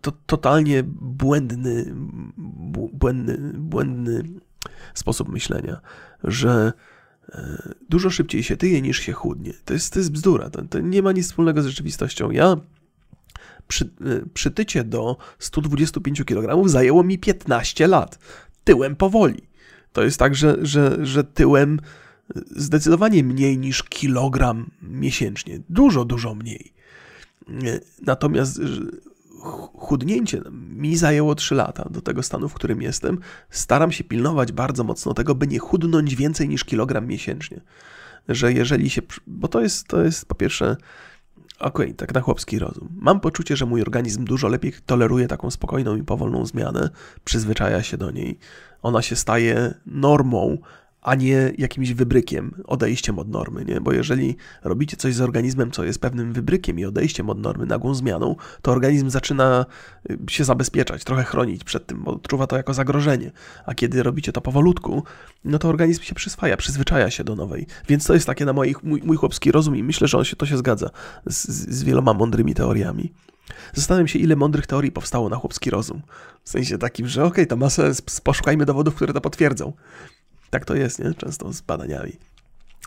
S1: to totalnie błędny, błędny, błędny sposób myślenia, że e, dużo szybciej się tyje niż się chudnie. To jest, to jest bzdura, to, to nie ma nic wspólnego z rzeczywistością. Ja przy, e, przytycie do 125 kg zajęło mi 15 lat. Tyłem powoli. To jest tak, że, że, że tyłem zdecydowanie mniej niż kilogram miesięcznie. Dużo, dużo mniej. Natomiast chudnięcie mi zajęło 3 lata do tego stanu, w którym jestem. Staram się pilnować bardzo mocno tego, by nie chudnąć więcej niż kilogram miesięcznie. Że jeżeli się. Bo to jest, to jest po pierwsze. Okej, okay, tak na chłopski rozum. Mam poczucie, że mój organizm dużo lepiej toleruje taką spokojną i powolną zmianę, przyzwyczaja się do niej. Ona się staje normą, a nie jakimś wybrykiem, odejściem od normy, nie? Bo jeżeli robicie coś z organizmem, co jest pewnym wybrykiem i odejściem od normy, nagłą zmianą, to organizm zaczyna y, się zabezpieczać, trochę chronić przed tym, bo odczuwa to jako zagrożenie. A kiedy robicie to powolutku, no to organizm się przyswaja, przyzwyczaja się do nowej. Więc to jest takie na moich, mój, mój chłopski rozum i myślę, że on się, to się zgadza z, z wieloma mądrymi teoriami. Zastanawiam się, ile mądrych teorii powstało na chłopski rozum. W sensie takim, że okej, okay, to ma sens, poszukajmy dowodów, które to potwierdzą. Tak to jest, nie? Często z badaniami.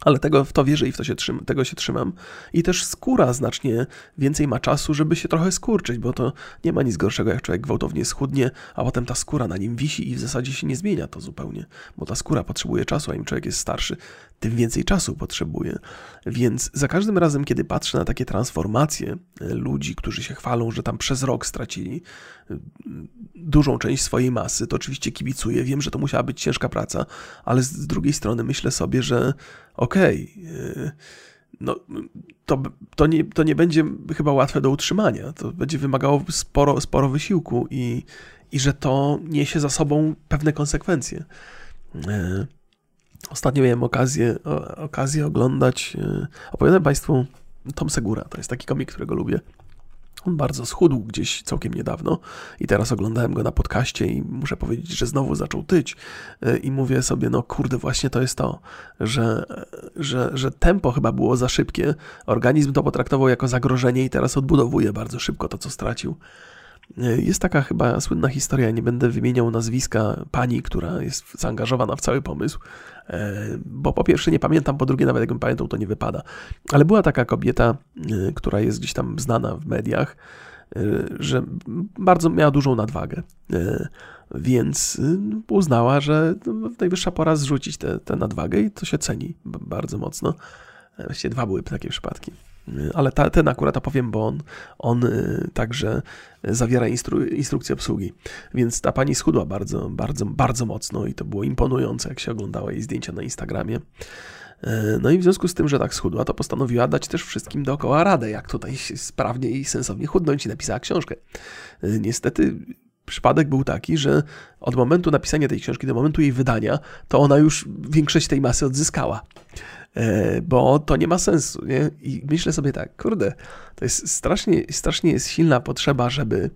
S1: ale tego w to wierzę i w to się tego się trzymam. I też skóra znacznie więcej ma czasu, żeby się trochę skurczyć, bo to nie ma nic gorszego, jak człowiek gwałtownie schudnie, a potem ta skóra na nim wisi i w zasadzie się nie zmienia to zupełnie, bo ta skóra potrzebuje czasu, a im człowiek jest starszy, tym więcej czasu potrzebuje. Więc za każdym razem, kiedy patrzę na takie transformacje e, ludzi, którzy się chwalą, że tam przez rok stracili e, dużą część swojej masy, to oczywiście kibicuję. Wiem, że to musiała być ciężka praca, ale z drugiej strony myślę sobie, że okej, okay, no, to, to, nie, to nie będzie chyba łatwe do utrzymania. To będzie wymagało sporo, sporo wysiłku i, i że to niesie za sobą pewne konsekwencje. Ostatnio miałem okazję, okazję oglądać, e, opowiadam Państwu Tom Segura, to jest taki komik, którego lubię. On bardzo schudł gdzieś całkiem niedawno i teraz oglądałem go na podcaście i muszę powiedzieć, że znowu zaczął tyć e, i mówię sobie, no kurde, właśnie to jest to, że, że, że tempo chyba było za szybkie, organizm to potraktował jako zagrożenie i teraz odbudowuje bardzo szybko to, co stracił. E, jest taka chyba słynna historia, nie będę wymieniał nazwiska pani, która jest zaangażowana w cały pomysł, bo po pierwsze nie pamiętam, po drugie nawet jakbym pamiętał, to nie wypada. Ale była taka kobieta, e, która jest gdzieś tam znana w mediach, że bardzo miała dużą nadwagę, więc uznała, że najwyższa pora zrzucić tę nadwagę i to się ceni bardzo mocno. Właściwie dwa były takie przypadki. Ale ta, ten akurat opowiem, bo on, on y, także zawiera instru, instrukcję obsługi. Więc ta pani schudła bardzo, bardzo, bardzo mocno i to było imponujące, jak się oglądało jej zdjęcia na Instagramie. E, no i w związku z tym, że tak schudła, to postanowiła dać też wszystkim dookoła radę, jak tutaj sprawnie i sensownie chudnąć i napisała książkę. Niestety przypadek był taki, że od momentu napisania tej książki do momentu jej wydania, to ona już większość tej masy odzyskała. E, bo to nie ma sensu. Nie? I myślę sobie tak, kurde, to jest strasznie, strasznie jest silna potrzeba, żeby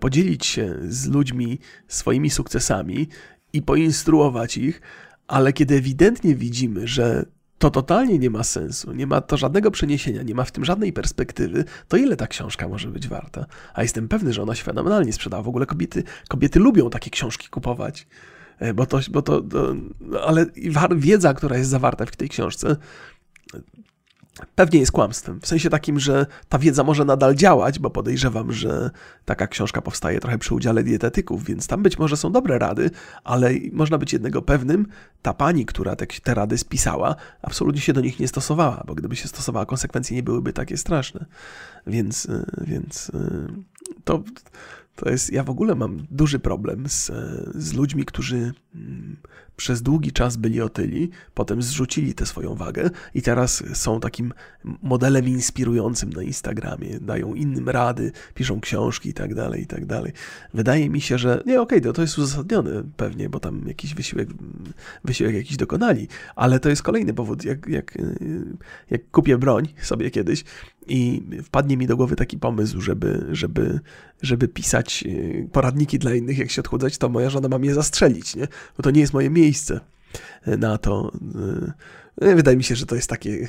S1: podzielić się z ludźmi swoimi sukcesami i poinstruować ich, ale kiedy ewidentnie widzimy, że to totalnie nie ma sensu, nie ma to żadnego przeniesienia, nie ma w tym żadnej perspektywy, to ile ta książka może być warta? A jestem pewny, że ona się fenomenalnie sprzedała. W ogóle kobiety, kobiety lubią takie książki kupować. E, bo to, bo to, to ale wiedza, która jest zawarta w tej książce, pewnie jest kłamstwem. W sensie takim, że ta wiedza może nadal działać, bo podejrzewam, że taka książka powstaje trochę przy udziale dietetyków, więc tam być może są dobre rady, ale można być jednego pewnym, ta pani, która te, te rady spisała, absolutnie się do nich nie stosowała, bo gdyby się stosowała, konsekwencje nie byłyby takie straszne. Więc, e, więc e, to to jest, ja w ogóle mam duży problem z, z ludźmi, którzy mm, przez długi czas byli otyli, potem zrzucili tę swoją wagę i teraz są takim modelem inspirującym na Instagramie, dają innym rady, piszą książki i tak dalej, i tak dalej. Wydaje mi się, że nie, okej, okay, to, to jest uzasadnione pewnie, bo tam jakiś wysiłek, wysiłek jakiś dokonali, ale to jest kolejny powód, jak, jak, jak kupię broń sobie kiedyś i wpadnie mi do głowy taki pomysł, żeby, żeby, żeby pisać poradniki dla innych, jak się odchudzać, to moja żona ma mnie zastrzelić, nie? Bo to nie jest moje miejsce miejsce na to. E, wydaje mi się, że to jest takie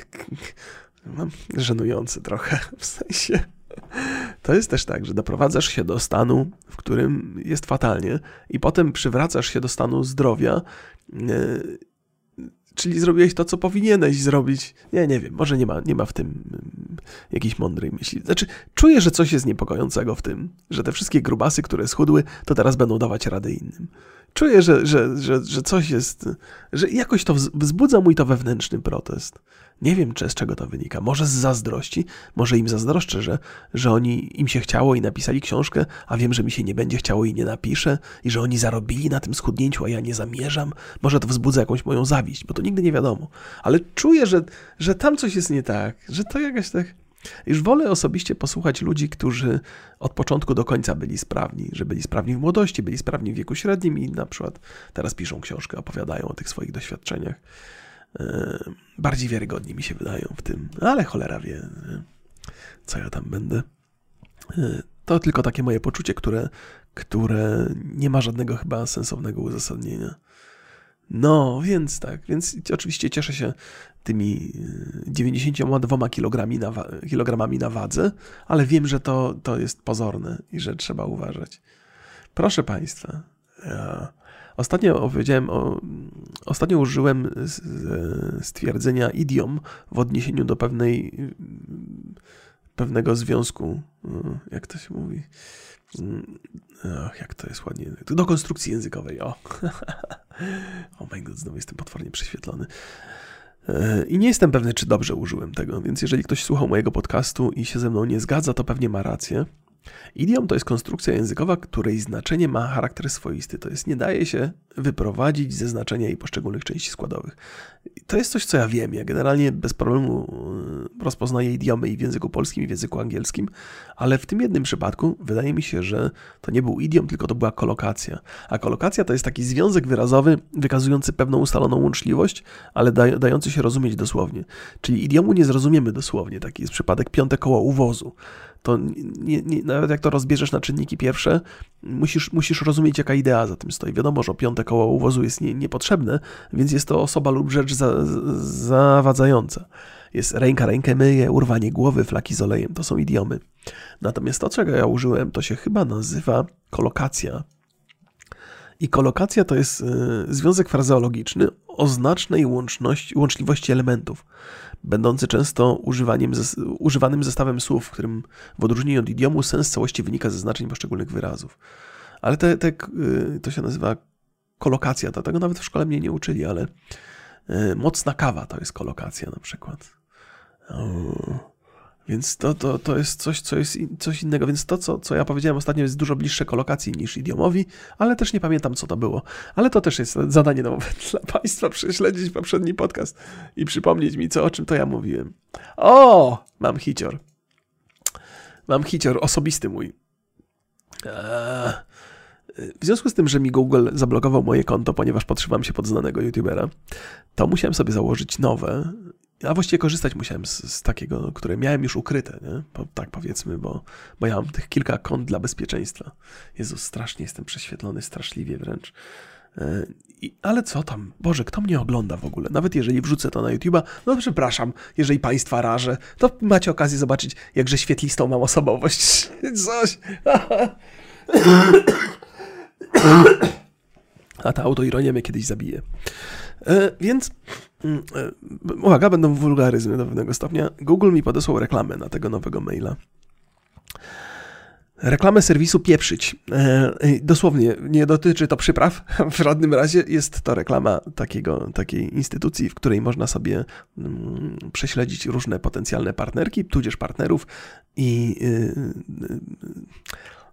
S1: no, żenujące trochę, w sensie. To jest też tak, że doprowadzasz się do stanu, w którym jest fatalnie, i potem przywracasz się do stanu zdrowia, czyli zrobiłeś to, co powinieneś zrobić. Nie, nie wiem, może nie ma, nie ma w tym mm, jakiejś mądrej myśli. Znaczy, czuję, że coś jest niepokojącego w tym, że te wszystkie grubasy, które schudły, to teraz będą dawać radę innym. Czuję, że, że, że, że coś jest, że jakoś to wzbudza mój to wewnętrzny protest. Nie wiem, czy z czego to wynika. Może z zazdrości, może im zazdroszczę, że, że oni im się chciało i napisali książkę, a wiem, że mi się nie będzie chciało i nie napiszę, i że oni zarobili na tym schudnięciu, a ja nie zamierzam. Może to wzbudza jakąś moją zawiść, bo to nigdy nie wiadomo. Ale czuję, że, że tam coś jest nie tak, że to jakaś tak. Już wolę osobiście posłuchać ludzi, którzy od początku do końca byli sprawni, że byli sprawni w młodości, byli sprawni w wieku średnim i na przykład teraz piszą książkę, opowiadają o tych swoich doświadczeniach. E, bardziej wiarygodni mi się wydają w tym, ale cholera wie, co ja tam będę. E, to tylko takie moje poczucie, które, które nie ma żadnego chyba sensownego uzasadnienia. No, więc tak, więc oczywiście cieszę się tymi 92 kg na, kilogramami na wadze, ale wiem, że to, to jest pozorne i że trzeba uważać. Proszę Państwa, ja ostatnio o, ostatnio użyłem stwierdzenia idiom w odniesieniu do pewnej pewnego związku, jak to się mówi, Ach, jak to jest ładnie. Do konstrukcji językowej, o. o my god, znowu jestem potwornie prześwietlony. E, I nie jestem pewny, czy dobrze użyłem tego, więc jeżeli ktoś słuchał mojego podcastu i się ze mną nie zgadza, to pewnie ma rację. Idiom to jest konstrukcja językowa, której znaczenie ma charakter swoisty, to jest nie daje się wyprowadzić ze znaczenia jej poszczególnych części składowych. To jest coś, co ja wiem. Ja generalnie bez problemu e, rozpoznaję idiomy i w języku polskim, i w języku angielskim, ale w tym jednym przypadku wydaje mi się, że to nie był idiom, tylko to była kolokacja. A kolokacja to jest taki związek wyrazowy wykazujący pewną ustaloną łączliwość, ale dający się rozumieć dosłownie. Czyli idiomu nie zrozumiemy dosłownie. Taki jest przypadek piąte koło uwozu to nie, nie, nawet jak to rozbierzesz na czynniki pierwsze, musisz, musisz rozumieć, jaka idea za tym stoi. Wiadomo, że piąte koło uwozu jest nie, niepotrzebne, więc jest to osoba lub rzecz za, zawadzająca. Jest ręka rękę myje, urwanie głowy, flaki z olejem. To są idiomy. Natomiast to, czego ja użyłem, to się chyba nazywa kolokacja. I kolokacja to jest y, związek frazeologiczny o znacznej łączności, łączliwości elementów będący często używaniem, używanym zestawem słów, w którym w odróżnieniu od idiomu sens całości wynika ze znaczeń poszczególnych wyrazów. Ale te, te, y, to się nazywa kolokacja, to tego nawet w szkole mnie nie uczyli, ale y, mocna kawa to jest kolokacja na przykład. Więc to, to, to jest coś, co jest coś innego. Więc to, co, co ja powiedziałem ostatnio, jest dużo bliższe kolokacji niż idiomowi, ale też nie pamiętam, co to było. Ale to też jest zadanie domowe dla Państwa, prześledzić poprzedni podcast i przypomnieć mi, co, o czym to ja mówiłem. O! Mam hicior. Mam hicior osobisty mój. Eee. W związku z tym, że mi Google zablokował moje konto, ponieważ podszyłam się pod znanego youtubera, to musiałem sobie założyć nowe a właściwie korzystać musiałem z, z, takiego, które miałem już ukryte, nie? Po, tak powiedzmy, bo, bo ja mam tych kilka kont dla bezpieczeństwa. Jezus, strasznie jestem prześwietlony, straszliwie wręcz. E, I, ale co tam? Boże, kto mnie ogląda w ogóle? Nawet jeżeli wrzucę to na YouTube'a, no przepraszam, jeżeli Państwa rażę, to macie okazję zobaczyć, jakże świetlistą mam osobowość. Coś. A ta autoironia mnie kiedyś zabije. E, więc uwaga, będą wulgaryzmy do pewnego stopnia. Google mi podesłał reklamę na tego nowego maila. Reklamę serwisu pieprzyć. E, dosłownie, nie dotyczy to przypraw. W żadnym razie jest to reklama takiego, takiej instytucji, w której można sobie mm, prześledzić różne potencjalne partnerki, tudzież partnerów i y,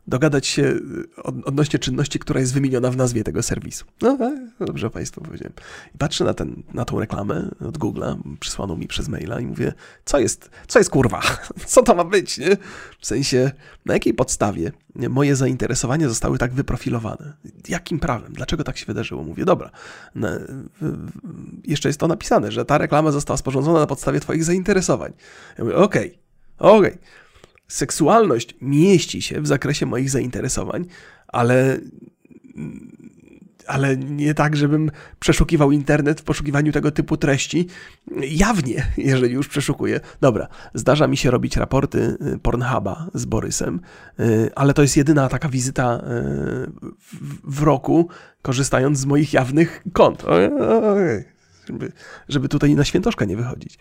S1: dogadać się y, odnośnie czynności, która jest wymieniona w nazwie tego serwisu. No, dobrze Państwu powiedziałem. I patrzę na, ten, na tą reklamę od Google'a, przysłaną mi przez maila i mówię, co jest, co jest kurwa? Co to ma być, nie? W sensie, na jakiej podstawie moje zainteresowania zostały tak wyprofilowane? Jakim prawem? Dlaczego tak się wydarzyło? Mówię, dobra, jeszcze jest to napisane, że ta reklama została sporządzona na podstawie Twoich zainteresowań. Ja mówię, okej, okay, okej. Okay seksualność mieści się w zakresie moich zainteresowań, ale, ale nie tak, żebym przeszukiwał internet w poszukiwaniu tego typu treści. Jawnie, jeżeli już przeszukuję. Dobra, zdarza mi się robić raporty y, Pornhuba z Borysem, y, ale to jest jedyna taka wizyta y, w roku, korzystając z moich jawnych kont. Żeby, żeby tutaj na świętoszka nie wychodzić.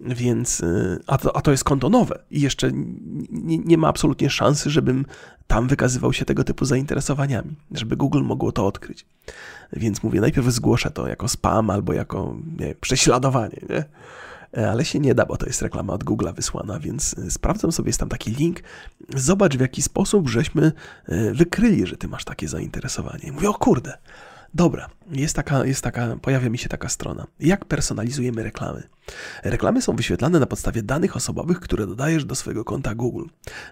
S1: Więc, y, a to, a to jest konto nowe i jeszcze nie, nie, ma absolutnie szansy, żebym tam wykazywał się tego typu zainteresowaniami, żeby Google mogło to odkryć. Więc mówię, najpierw zgłoszę to jako spam albo jako nie, prześladowanie, nie? E, ale się nie da, bo to jest reklama od Google'a wysłana, więc y, sprawdzam sobie, jest tam taki link. Zobacz, w jaki sposób żeśmy y, wykryli, że ty masz takie zainteresowanie. I mówię, o kurde, Dobra, jest taka, jest taka, pojawia mi się taka strona. Jak personalizujemy reklamy? Reklamy są wyświetlane na podstawie danych osobowych, które dodajesz do swojego konta Google,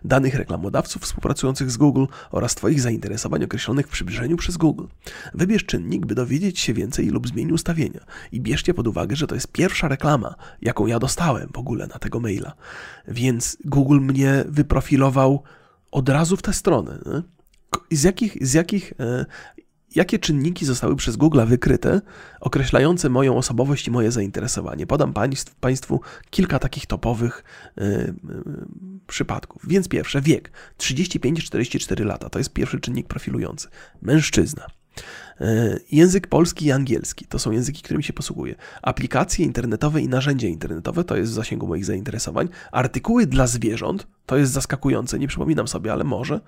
S1: danych reklamodawców współpracujących z Google oraz Twoich zainteresowań określonych w przybliżeniu przez Google. Wybierz czynnik, by dowiedzieć się więcej lub zmień ustawienia i bierzcie pod uwagę, że to jest pierwsza reklama, jaką ja dostałem w ogóle na tego maila. Więc Google mnie wyprofilował od razu w tę stronę. Z jakich, z jakich e, jakie czynniki zostały przez Google wykryte, określające moją osobowość i moje zainteresowanie. Podam państw, Państwu kilka takich topowych yy, yy, przypadków. Więc pierwsze, wiek 35-44 lata to jest pierwszy czynnik profilujący. Mężczyzna. E, język polski i angielski to są języki, którymi się posługuję. Aplikacje internetowe i narzędzia internetowe to jest w zasięgu moich zainteresowań. Artykuły dla zwierząt to jest zaskakujące, nie przypominam sobie, ale może.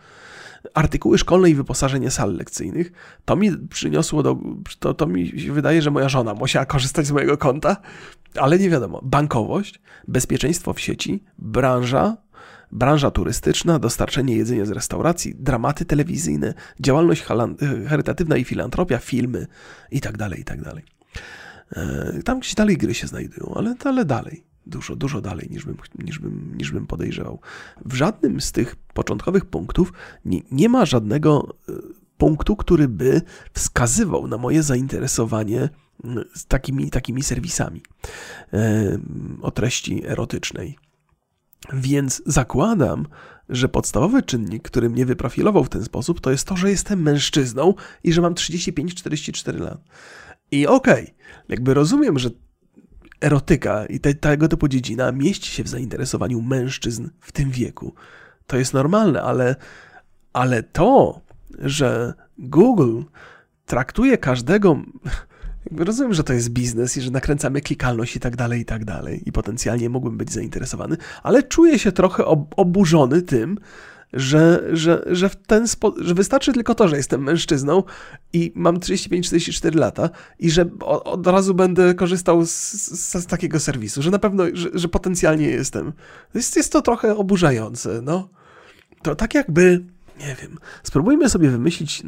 S1: Artykuły szkolne i wyposażenie sal lekcyjnych to mi przyniosło do. To, to mi się wydaje, że moja żona musiała korzystać z mojego konta, ale nie wiadomo. Bankowość, bezpieczeństwo w sieci, branża, branża turystyczna, dostarczenie jedzenia z restauracji, dramaty telewizyjne, działalność charytatywna i filantropia, filmy itd., tak itd. Tak e, tam gdzieś dalej gry się znajdują, ale, ale dalej. Dużo, dużo dalej niż bym, niż, bym, niż bym podejrzewał. W żadnym z tych początkowych punktów nie, nie ma żadnego e, punktu, który by wskazywał na moje zainteresowanie z takimi, takimi serwisami e, o treści erotycznej. Więc zakładam, że podstawowy czynnik, który mnie wyprofilował w ten sposób, to jest to, że jestem mężczyzną i że mam 35-44 lat. I okej, okay, jakby rozumiem, że erotyka i te, tego typu dziedzina mieści się w zainteresowaniu mężczyzn w tym wieku. To jest normalne, ale, ale to, że Google traktuje każdego rozumiem, że to jest biznes i że nakręcamy klikalność i tak dalej, i tak dalej. I potencjalnie mógłbym być zainteresowany, ale czuję się trochę ob oburzony tym, że, że, że w ten że wystarczy tylko to, że jestem mężczyzną i mam 35-44 lata i że od razu będę korzystał z, z, z, takiego serwisu, że na pewno, że, że potencjalnie jestem. Jest, jest to trochę oburzające, no. To tak jakby, nie wiem, spróbujmy sobie wymyślić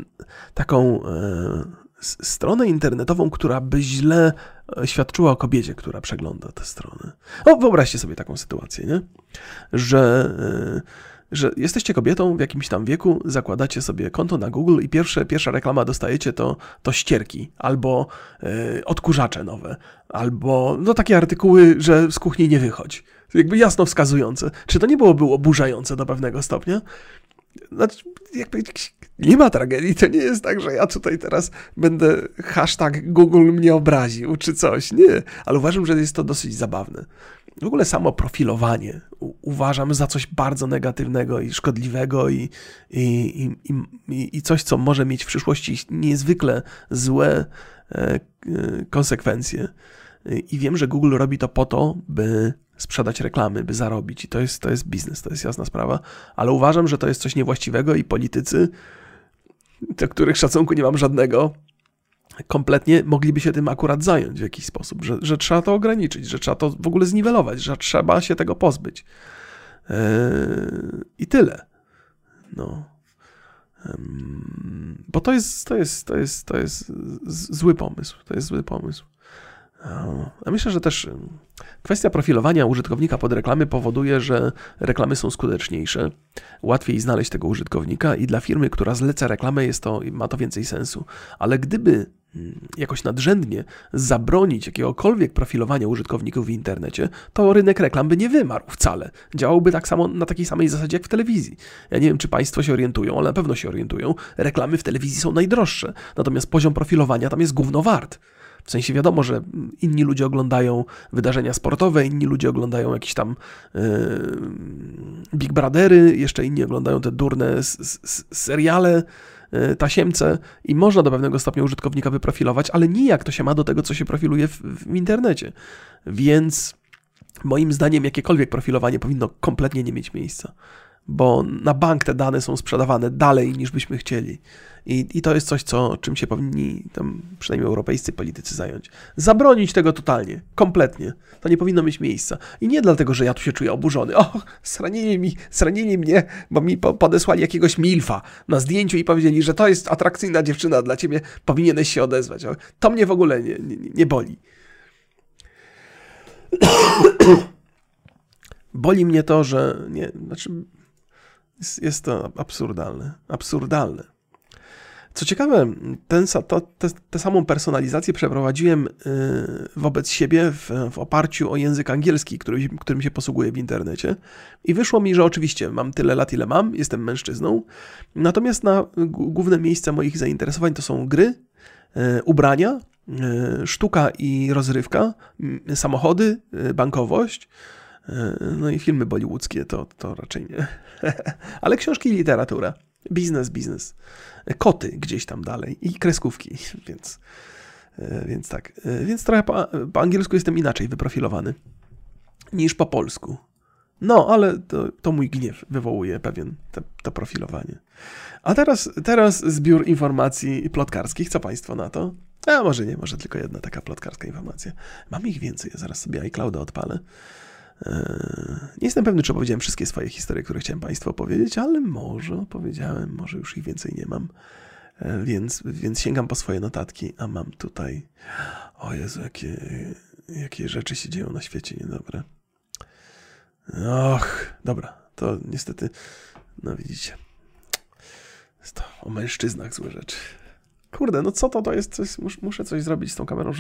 S1: taką... E, stronę internetową, która by źle e, świadczyła o kobiecie, która przegląda tę stronę. O, wyobraźcie sobie taką sytuację, nie? Że, e, że jesteście kobietą w jakimś tam wieku, zakładacie sobie konto na Google i pierwsze, pierwsza reklama dostajecie to, to ścierki, albo y, odkurzacze nowe, albo no takie artykuły, że z kuchni nie wychodź. Jakby jasno wskazujące. Czy to nie byłoby oburzające do pewnego stopnia? Znaczy, jakby nie ma tragedii. To nie jest tak, że ja tutaj teraz będę hashtag Google mnie obraził czy coś. Nie, ale uważam, że jest to dosyć zabawne. W ogóle samo profilowanie uważam za coś bardzo negatywnego i szkodliwego i, i, i, i coś, co może mieć w przyszłości niezwykle złe e, e, konsekwencje. I wiem, że Google robi to po to, by sprzedać reklamy, by zarobić. I to jest, to jest biznes, to jest jasna sprawa. Ale uważam, że to jest coś niewłaściwego i politycy, do których szacunku nie mam żadnego, kompletnie mogliby się tym akurat zająć w jakiś sposób, że, że trzeba to ograniczyć, że trzeba to w ogóle zniwelować, że trzeba się tego pozbyć. Eee, I tyle. No. Bo to jest, to jest, to jest, to jest zły pomysł. To jest zły pomysł. A myślę, że też kwestia profilowania użytkownika pod reklamy powoduje, że reklamy są skuteczniejsze, łatwiej znaleźć tego użytkownika i dla firmy, która zleca reklamę, jest to, ma to więcej sensu. Ale gdyby jakoś nadrzędnie zabronić jakiegokolwiek profilowania użytkowników w internecie, to rynek reklam by nie wymarł wcale. Działałby tak samo na takiej samej zasadzie jak w telewizji. Ja nie wiem, czy Państwo się orientują, ale na pewno się orientują. Reklamy w telewizji są najdroższe, natomiast poziom profilowania tam jest gówno wart. W sensie wiadomo, że inni ludzie oglądają wydarzenia sportowe, inni ludzie oglądają jakieś tam yy, Big Brothery, jeszcze inni oglądają te durne seriale tasiemce i można do pewnego stopnia użytkownika wyprofilować, ale nijak to się ma do tego, co się profiluje w, w internecie. Więc moim zdaniem jakiekolwiek profilowanie powinno kompletnie nie mieć miejsca bo na bank te dane są sprzedawane dalej niż byśmy chcieli. I, I to jest coś, co, czym się powinni tam przynajmniej europejscy politycy zająć. Zabronić tego totalnie, kompletnie. To nie powinno mieć miejsca. I nie dlatego, że ja tu się czuję oburzony. O, zranili mi, zranili mnie, bo mi podesłali jakiegoś milfa na zdjęciu i powiedzieli, że to jest atrakcyjna dziewczyna dla ciebie, powinieneś się odezwać. To mnie w ogóle nie, nie, nie boli. Boli mnie to, że nie, znaczy jest, to absurdalne. Absurdalne. Co ciekawe, ten, to, te, tę samą personalizację przeprowadziłem y, wobec siebie w, w, oparciu o język angielski, który, którym się posługuję w internecie. I wyszło mi, że oczywiście mam tyle lat, ile mam, jestem mężczyzną. Natomiast na główne miejsca moich zainteresowań to są gry, y, ubrania, y, sztuka i rozrywka, samochody, bankowość no i filmy bollywoodzkie to, to raczej nie. Ale książki i literatura. Biznes, biznes. Koty gdzieś tam dalej i kreskówki, więc, więc tak. Więc trochę po, po angielsku jestem inaczej wyprofilowany niż po polsku. No, ale to, to mój gniew wywołuje pewien te, to profilowanie. A teraz, teraz zbiór informacji plotkarskich. Co Państwo na to? A może nie, może tylko jedna taka plotkarska informacja. Mam ich więcej, ja zaraz sobie iClouda odpalę. Eee, nie jestem pewny, czy opowiedziałem wszystkie swoje historie, które chciałem Państwu opowiedzieć, ale może opowiedziałem, może już ich więcej nie mam. Eee, więc, więc sięgam po swoje notatki, a mam tutaj. O Jezu, jakie, jakie rzeczy się dzieją na świecie niedobre. Och, dobra, to niestety, no widzicie. Jest to o mężczyznach złe rzeczy. Kurde, no co to to jest? Coś, muszę coś zrobić z tą kamerą,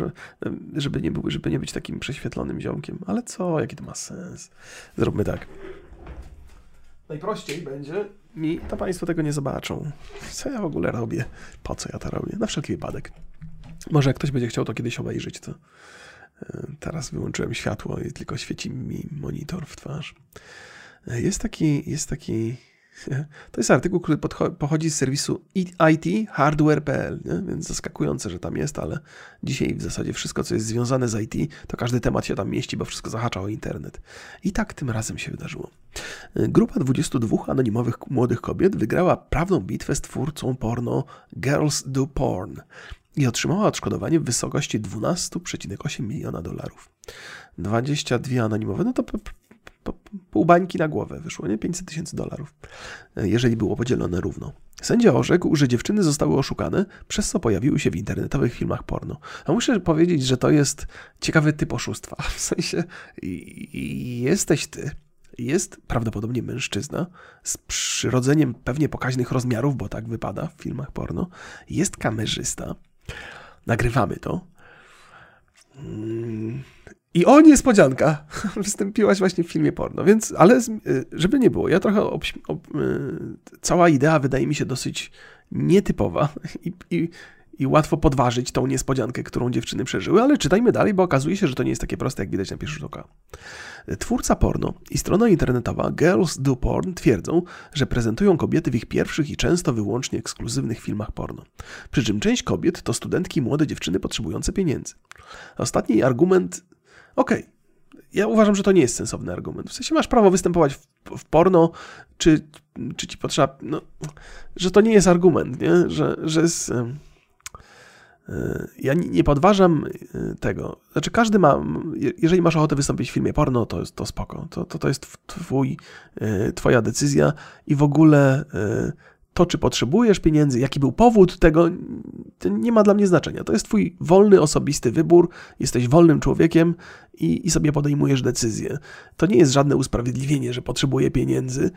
S1: żeby nie, był, żeby nie być takim prześwietlonym ziomkiem. Ale co? Jaki to ma sens? Zróbmy tak. Najprościej będzie mi, to Państwo tego nie zobaczą. Co ja w ogóle robię? Po co ja to robię? Na wszelki wypadek. Może jak ktoś będzie chciał to kiedyś obejrzeć, to teraz wyłączyłem światło i tylko świeci mi monitor w twarz. E, jest taki, jest taki To jest artykuł, który pochodzi z serwisu ithardware.pl, więc zaskakujące, że tam jest, ale dzisiaj w zasadzie wszystko, co jest związane z IT, to każdy temat się tam mieści, bo wszystko zahacza o internet. I tak tym razem się wydarzyło. Grupa 22 anonimowych młodych kobiet wygrała prawną bitwę z twórcą porno Girls Do Porn i otrzymała odszkodowanie w wysokości 12,8 miliona dolarów. 22 anonimowe, no to pół bańki na głowę wyszło, nie? 500 tysięcy dolarów, e, jeżeli było podzielone równo. Sędzia orzekł, że dziewczyny zostały oszukane, przez co pojawiły się w internetowych filmach porno. A muszę powiedzieć, że to jest ciekawy typ oszustwa. W sensie jesteś ty, jest prawdopodobnie mężczyzna z przyrodzeniem pewnie pokaźnych rozmiarów, bo tak wypada w filmach porno. Jest kamerzysta. Nagrywamy to. Mm, i o niespodzianka, wystąpiłaś właśnie w filmie porno, więc, ale y, żeby nie było, ja trochę, ob, ob, y, cała idea wydaje mi się dosyć nietypowa i, i, i łatwo podważyć tą niespodziankę, którą dziewczyny przeżyły, ale czytajmy dalej, bo okazuje się, że to nie jest takie proste, jak widać na pierwszy rzut oka. Twórca porno i strona internetowa Girls Do Porn twierdzą, że prezentują kobiety w ich pierwszych i często wyłącznie ekskluzywnych filmach porno. Przy czym część kobiet to studentki i młode dziewczyny potrzebujące pieniędzy. Ostatni argument Okej. Okay. Ja uważam, że to nie jest sensowny argument. W sensie masz prawo występować w, w porno, czy, czy ci potrzeba. No, że to nie jest argument, nie? Że, że jest. Ja nie podważam e, tego. Znaczy, każdy ma. Jeżeli masz ochotę wystąpić w filmie porno, to jest to spoko. To, to, to jest twój, e, twoja decyzja i w ogóle e, to, czy potrzebujesz pieniędzy, jaki był powód tego, nie ma dla mnie znaczenia. To jest Twój wolny, osobisty wybór, jesteś wolnym człowiekiem i, i sobie podejmujesz decyzję. To nie jest żadne usprawiedliwienie, że potrzebuję pieniędzy,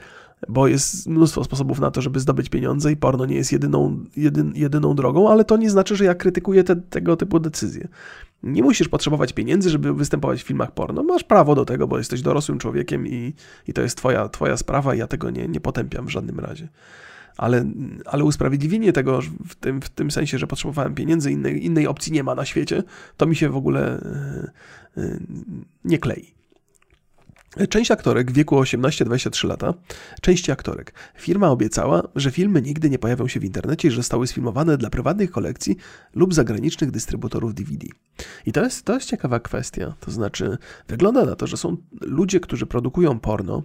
S1: bo jest mnóstwo sposobów na to, żeby zdobyć pieniądze i porno nie jest jedyną, jedyn, jedyną drogą, ale to nie znaczy, że ja krytykuję te, tego typu decyzje. Nie musisz potrzebować pieniędzy, żeby występować w filmach porno. Masz prawo do tego, bo jesteś dorosłym człowiekiem i, i to jest twoja, twoja sprawa i ja tego nie, nie potępiam w żadnym razie ale, ale usprawiedliwienie tego w tym, w tym sensie, że potrzebowałem pieniędzy, innej, innej opcji nie ma na świecie, to mi się w ogóle e, e, nie klei. Część aktorek w wieku 18-23 lata, części aktorek. Firma obiecała, że filmy nigdy nie pojawią się w internecie że zostały sfilmowane dla prywatnych kolekcji lub zagranicznych dystrybutorów DVD. I to jest, to jest ciekawa kwestia. To znaczy, wygląda na to, że są ludzie, którzy produkują porno,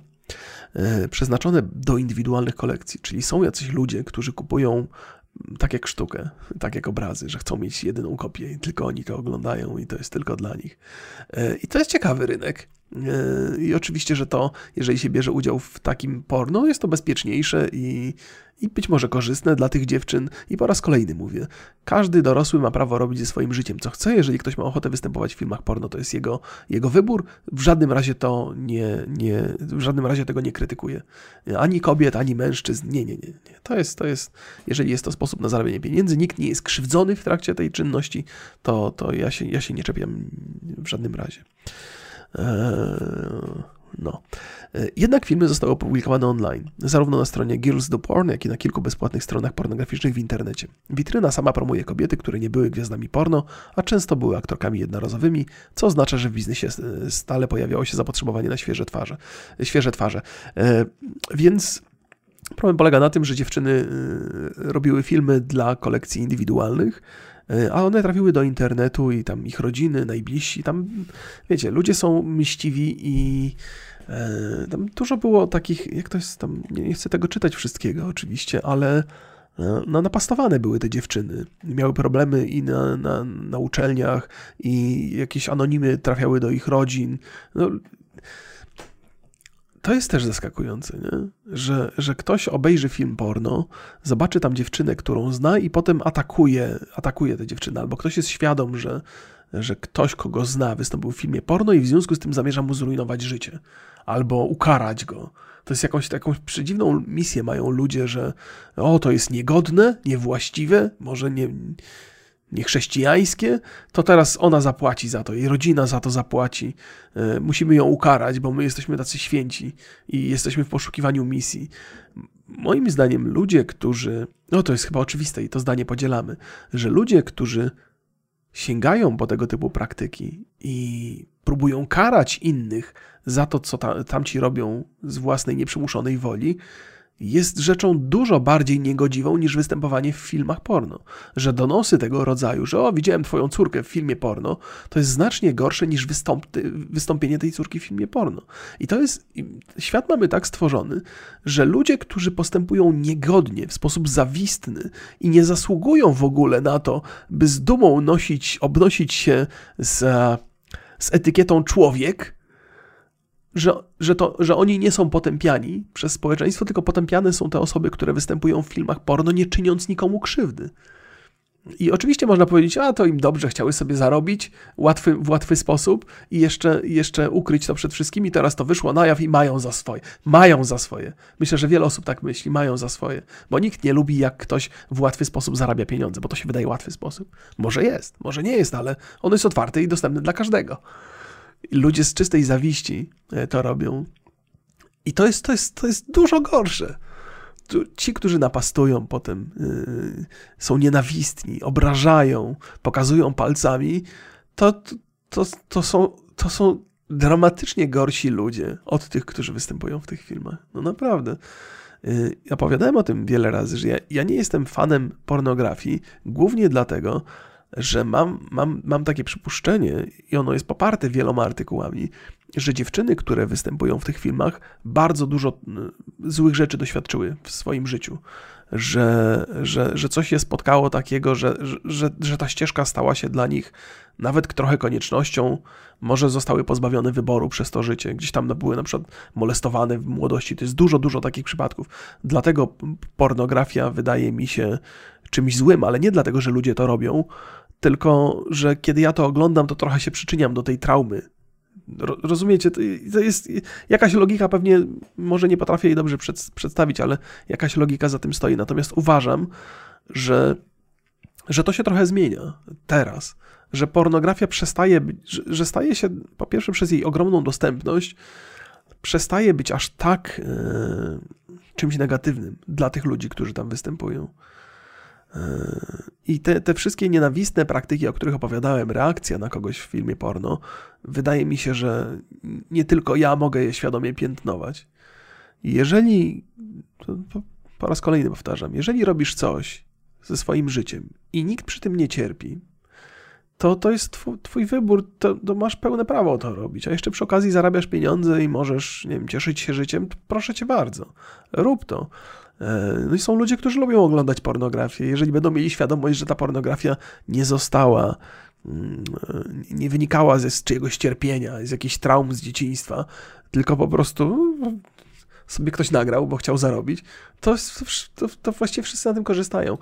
S1: przeznaczone do indywidualnych kolekcji, czyli są jacyś ludzie, którzy kupują tak jak sztukę, tak jak obrazy, że chcą mieć jedyną kopię i tylko oni to oglądają i to jest tylko dla nich. E, I to jest ciekawy rynek. E, I oczywiście, że to, jeżeli się bierze udział w takim porno, jest to bezpieczniejsze i, i być może korzystne dla tych dziewczyn. I po raz kolejny mówię, każdy dorosły ma prawo robić ze swoim życiem co chce. Jeżeli ktoś ma ochotę występować w filmach porno, to jest jego, jego wybór. W żadnym razie to nie, nie, w żadnym razie tego nie krytykuję. Ani kobiet, ani mężczyzn. Nie, nie, nie. nie. To, jest, to jest, jeżeli jest to sposób na zarabianie pieniędzy, nikt nie jest krzywdzony w trakcie tej czynności, to, to ja, się, ja się nie czepiam w żadnym razie. Eee, no. Eee, jednak filmy zostały opublikowane online, zarówno na stronie Girls Do Porn, jak i na kilku bezpłatnych stronach pornograficznych w internecie. Witryna sama promuje kobiety, które nie były gwiazdami porno, a często były aktorkami jednorazowymi, co oznacza, że w biznesie e, stale pojawiało się zapotrzebowanie na świeże twarze. Świeże twarze. Eee, więc Problem polega na tym, że dziewczyny y, robiły filmy dla kolekcji indywidualnych, a one trafiły do internetu i tam ich rodziny, najbliżsi, tam wiecie, ludzie są myśliwi i e, tam dużo było takich, jak to tam, nie chcę tego czytać wszystkiego oczywiście, ale e, no, napastowane były te dziewczyny. Miały problemy i na, na, na uczelniach, i jakieś anonimy trafiały do ich rodzin. No, to jest też zaskakujące, nie? Że, że ktoś obejrzy film porno, zobaczy tam dziewczynę, którą zna i potem atakuje, atakuje tę dziewczynę, albo ktoś jest świadom, że, że ktoś, kogo zna, wystąpił w filmie porno i w związku z tym zamierza mu zrujnować życie, albo ukarać go. To jest jakąś taką przedziwną misję mają ludzie, że o, to jest niegodne, niewłaściwe, może nie, niechrześcijańskie, to teraz ona zapłaci za to, jej rodzina za to zapłaci. E, musimy ją ukarać, bo my jesteśmy tacy święci i jesteśmy w poszukiwaniu misji. Moim zdaniem ludzie, którzy, no to jest chyba oczywiste i to zdanie podzielamy, że ludzie, którzy sięgają po tego typu praktyki i próbują karać innych za to, co tamci robią z własnej nieprzymuszonej woli, jest rzeczą dużo bardziej niegodziwą niż występowanie w filmach porno. Że donosy tego rodzaju, że o, widziałem twoją córkę w filmie porno, to jest znacznie gorsze niż wystąp, wystąpienie tej córki w filmie porno. I to jest, świat mamy tak stworzony, że ludzie, którzy postępują niegodnie, w sposób zawistny i nie zasługują w ogóle na to, by z dumą nosić, obnosić się z, z etykietą człowiek, że, że, to, że oni nie są potępiani przez społeczeństwo, tylko potępiane są te osoby, które występują w filmach porno, nie czyniąc nikomu krzywdy. I oczywiście można powiedzieć, a to im dobrze, chciały sobie zarobić łatwy, w łatwy sposób i jeszcze, jeszcze ukryć to przed wszystkimi. Teraz to wyszło na jaw i mają za swoje. Mają za swoje. Myślę, że wiele osób tak myśli, mają za swoje. Bo nikt nie lubi, jak ktoś w łatwy sposób zarabia pieniądze, bo to się wydaje łatwy sposób. Może jest, może nie jest, ale on jest otwarty i dostępny dla każdego. Ludzie z czystej zawiści e, to robią. I to jest, to jest, to jest dużo gorsze. Ci, którzy napastują potem, yy, są nienawistni, obrażają, pokazują palcami, to, to, to, są, to są dramatycznie gorsi ludzie od tych, którzy występują w tych filmach. No naprawdę. Yy, opowiadałem o tym wiele razy, że ja, ja nie jestem fanem pornografii, głównie dlatego, że mam, mam, mam takie przypuszczenie, i ono jest poparte wieloma artykułami, że dziewczyny, które występują w tych filmach, bardzo dużo y, złych rzeczy doświadczyły w swoim życiu. Że, że, że coś je spotkało takiego, że, że, że ta ścieżka stała się dla nich nawet trochę koniecznością, może zostały pozbawione wyboru przez to życie, gdzieś tam były na przykład molestowane w młodości. To jest dużo, dużo takich przypadków. Dlatego pornografia wydaje mi się czymś złym, ale nie dlatego, że ludzie to robią, tylko że kiedy ja to oglądam, to trochę się przyczyniam do tej traumy. Rozumiecie? To jest jakaś logika, pewnie może nie potrafię jej dobrze przedstawić, ale jakaś logika za tym stoi. Natomiast uważam, że, że to się trochę zmienia teraz, że pornografia przestaje być, że, że staje się po pierwsze przez jej ogromną dostępność, przestaje być aż tak e, czymś negatywnym dla tych ludzi, którzy tam występują. I te, te wszystkie nienawistne praktyki, o których opowiadałem, reakcja na kogoś w filmie porno, wydaje mi się, że nie tylko ja mogę je świadomie piętnować. Jeżeli, po raz kolejny powtarzam, jeżeli robisz coś ze swoim życiem i nikt przy tym nie cierpi, to to jest twój, twój wybór, to, to, masz pełne prawo to robić, a jeszcze przy okazji zarabiasz pieniądze i możesz, nie wiem, cieszyć się życiem, proszę cię bardzo, rób to. E, no i są ludzie, którzy lubią oglądać pornografię. Jeżeli będą mieli świadomość, że ta pornografia nie została, mm, nie wynikała ze czyjegoś cierpienia, z jakichś traum z dzieciństwa, tylko po prostu sobie ktoś nagrał, bo chciał zarobić, to, to, to właściwie wszyscy na tym korzystają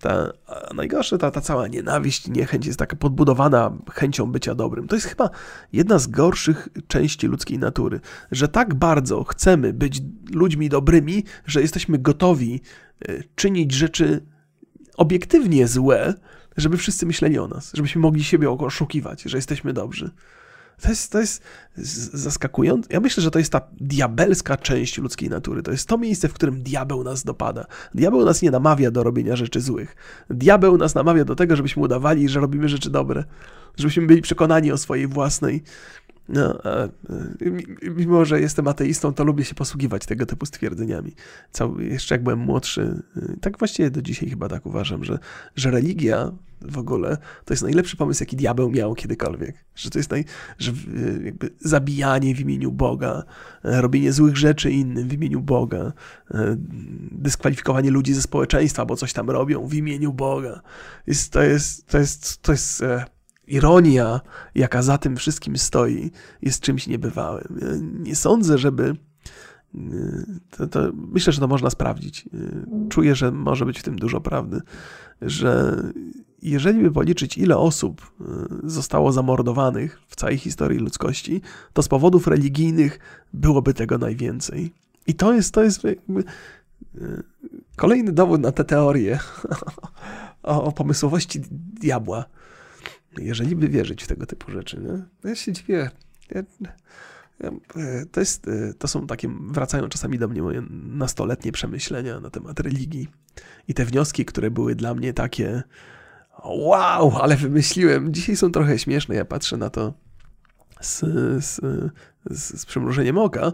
S1: ta, najgorsze, ta, ta cała nienawiść, niechęć jest taka podbudowana chęcią bycia dobrym. To jest chyba jedna z gorszych części ludzkiej natury, że tak bardzo chcemy być ludźmi dobrymi, że jesteśmy gotowi e, czynić rzeczy obiektywnie złe, żeby wszyscy myśleli o nas, żebyśmy mogli siebie oszukiwać, że jesteśmy dobrzy. To jest, to jest zaskakujące. Ja myślę, że to jest ta diabelska część ludzkiej natury. To jest to miejsce, w którym diabeł nas dopada. Diabeł nas nie namawia do robienia rzeczy złych. Diabeł nas namawia do tego, żebyśmy udawali, że robimy rzeczy dobre. Żebyśmy byli przekonani o swojej własnej No, a, mimo, że jestem ateistą, to lubię się posługiwać tego typu stwierdzeniami. Cał, jeszcze jak byłem młodszy, y, tak właściwie do dzisiaj chyba tak uważam, że, że religia w ogóle to jest najlepszy pomysł, jaki diabeł miał kiedykolwiek. Że to jest naj, że y, jakby zabijanie w imieniu Boga, robienie złych rzeczy innym w imieniu Boga, dyskwalifikowanie ludzi ze społeczeństwa, bo coś tam robią w imieniu Boga. Jest, to jest, to jest, to jest e, ironia, jaka za tym wszystkim stoi, jest czymś niebywałym. Nie sądzę, żeby. To, to, myślę, że to można sprawdzić. Czuję, że może być w tym dużo prawdy, że jeżeli by policzyć, ile osób zostało zamordowanych w całej historii ludzkości, to z powodów religijnych byłoby tego najwięcej. I to jest, to jest kolejny dowód na tę teorię o pomysłowości diabła jeżeli by wierzyć w tego typu rzeczy, nie? Ja się dziwię. Ja, ja, to, jest, to są takie, wracają czasami do mnie moje nastoletnie przemyślenia na temat religii i te wnioski, które były dla mnie takie wow, ale wymyśliłem. Dzisiaj są trochę śmieszne, ja patrzę na to z, z, z, z przymrużeniem oka,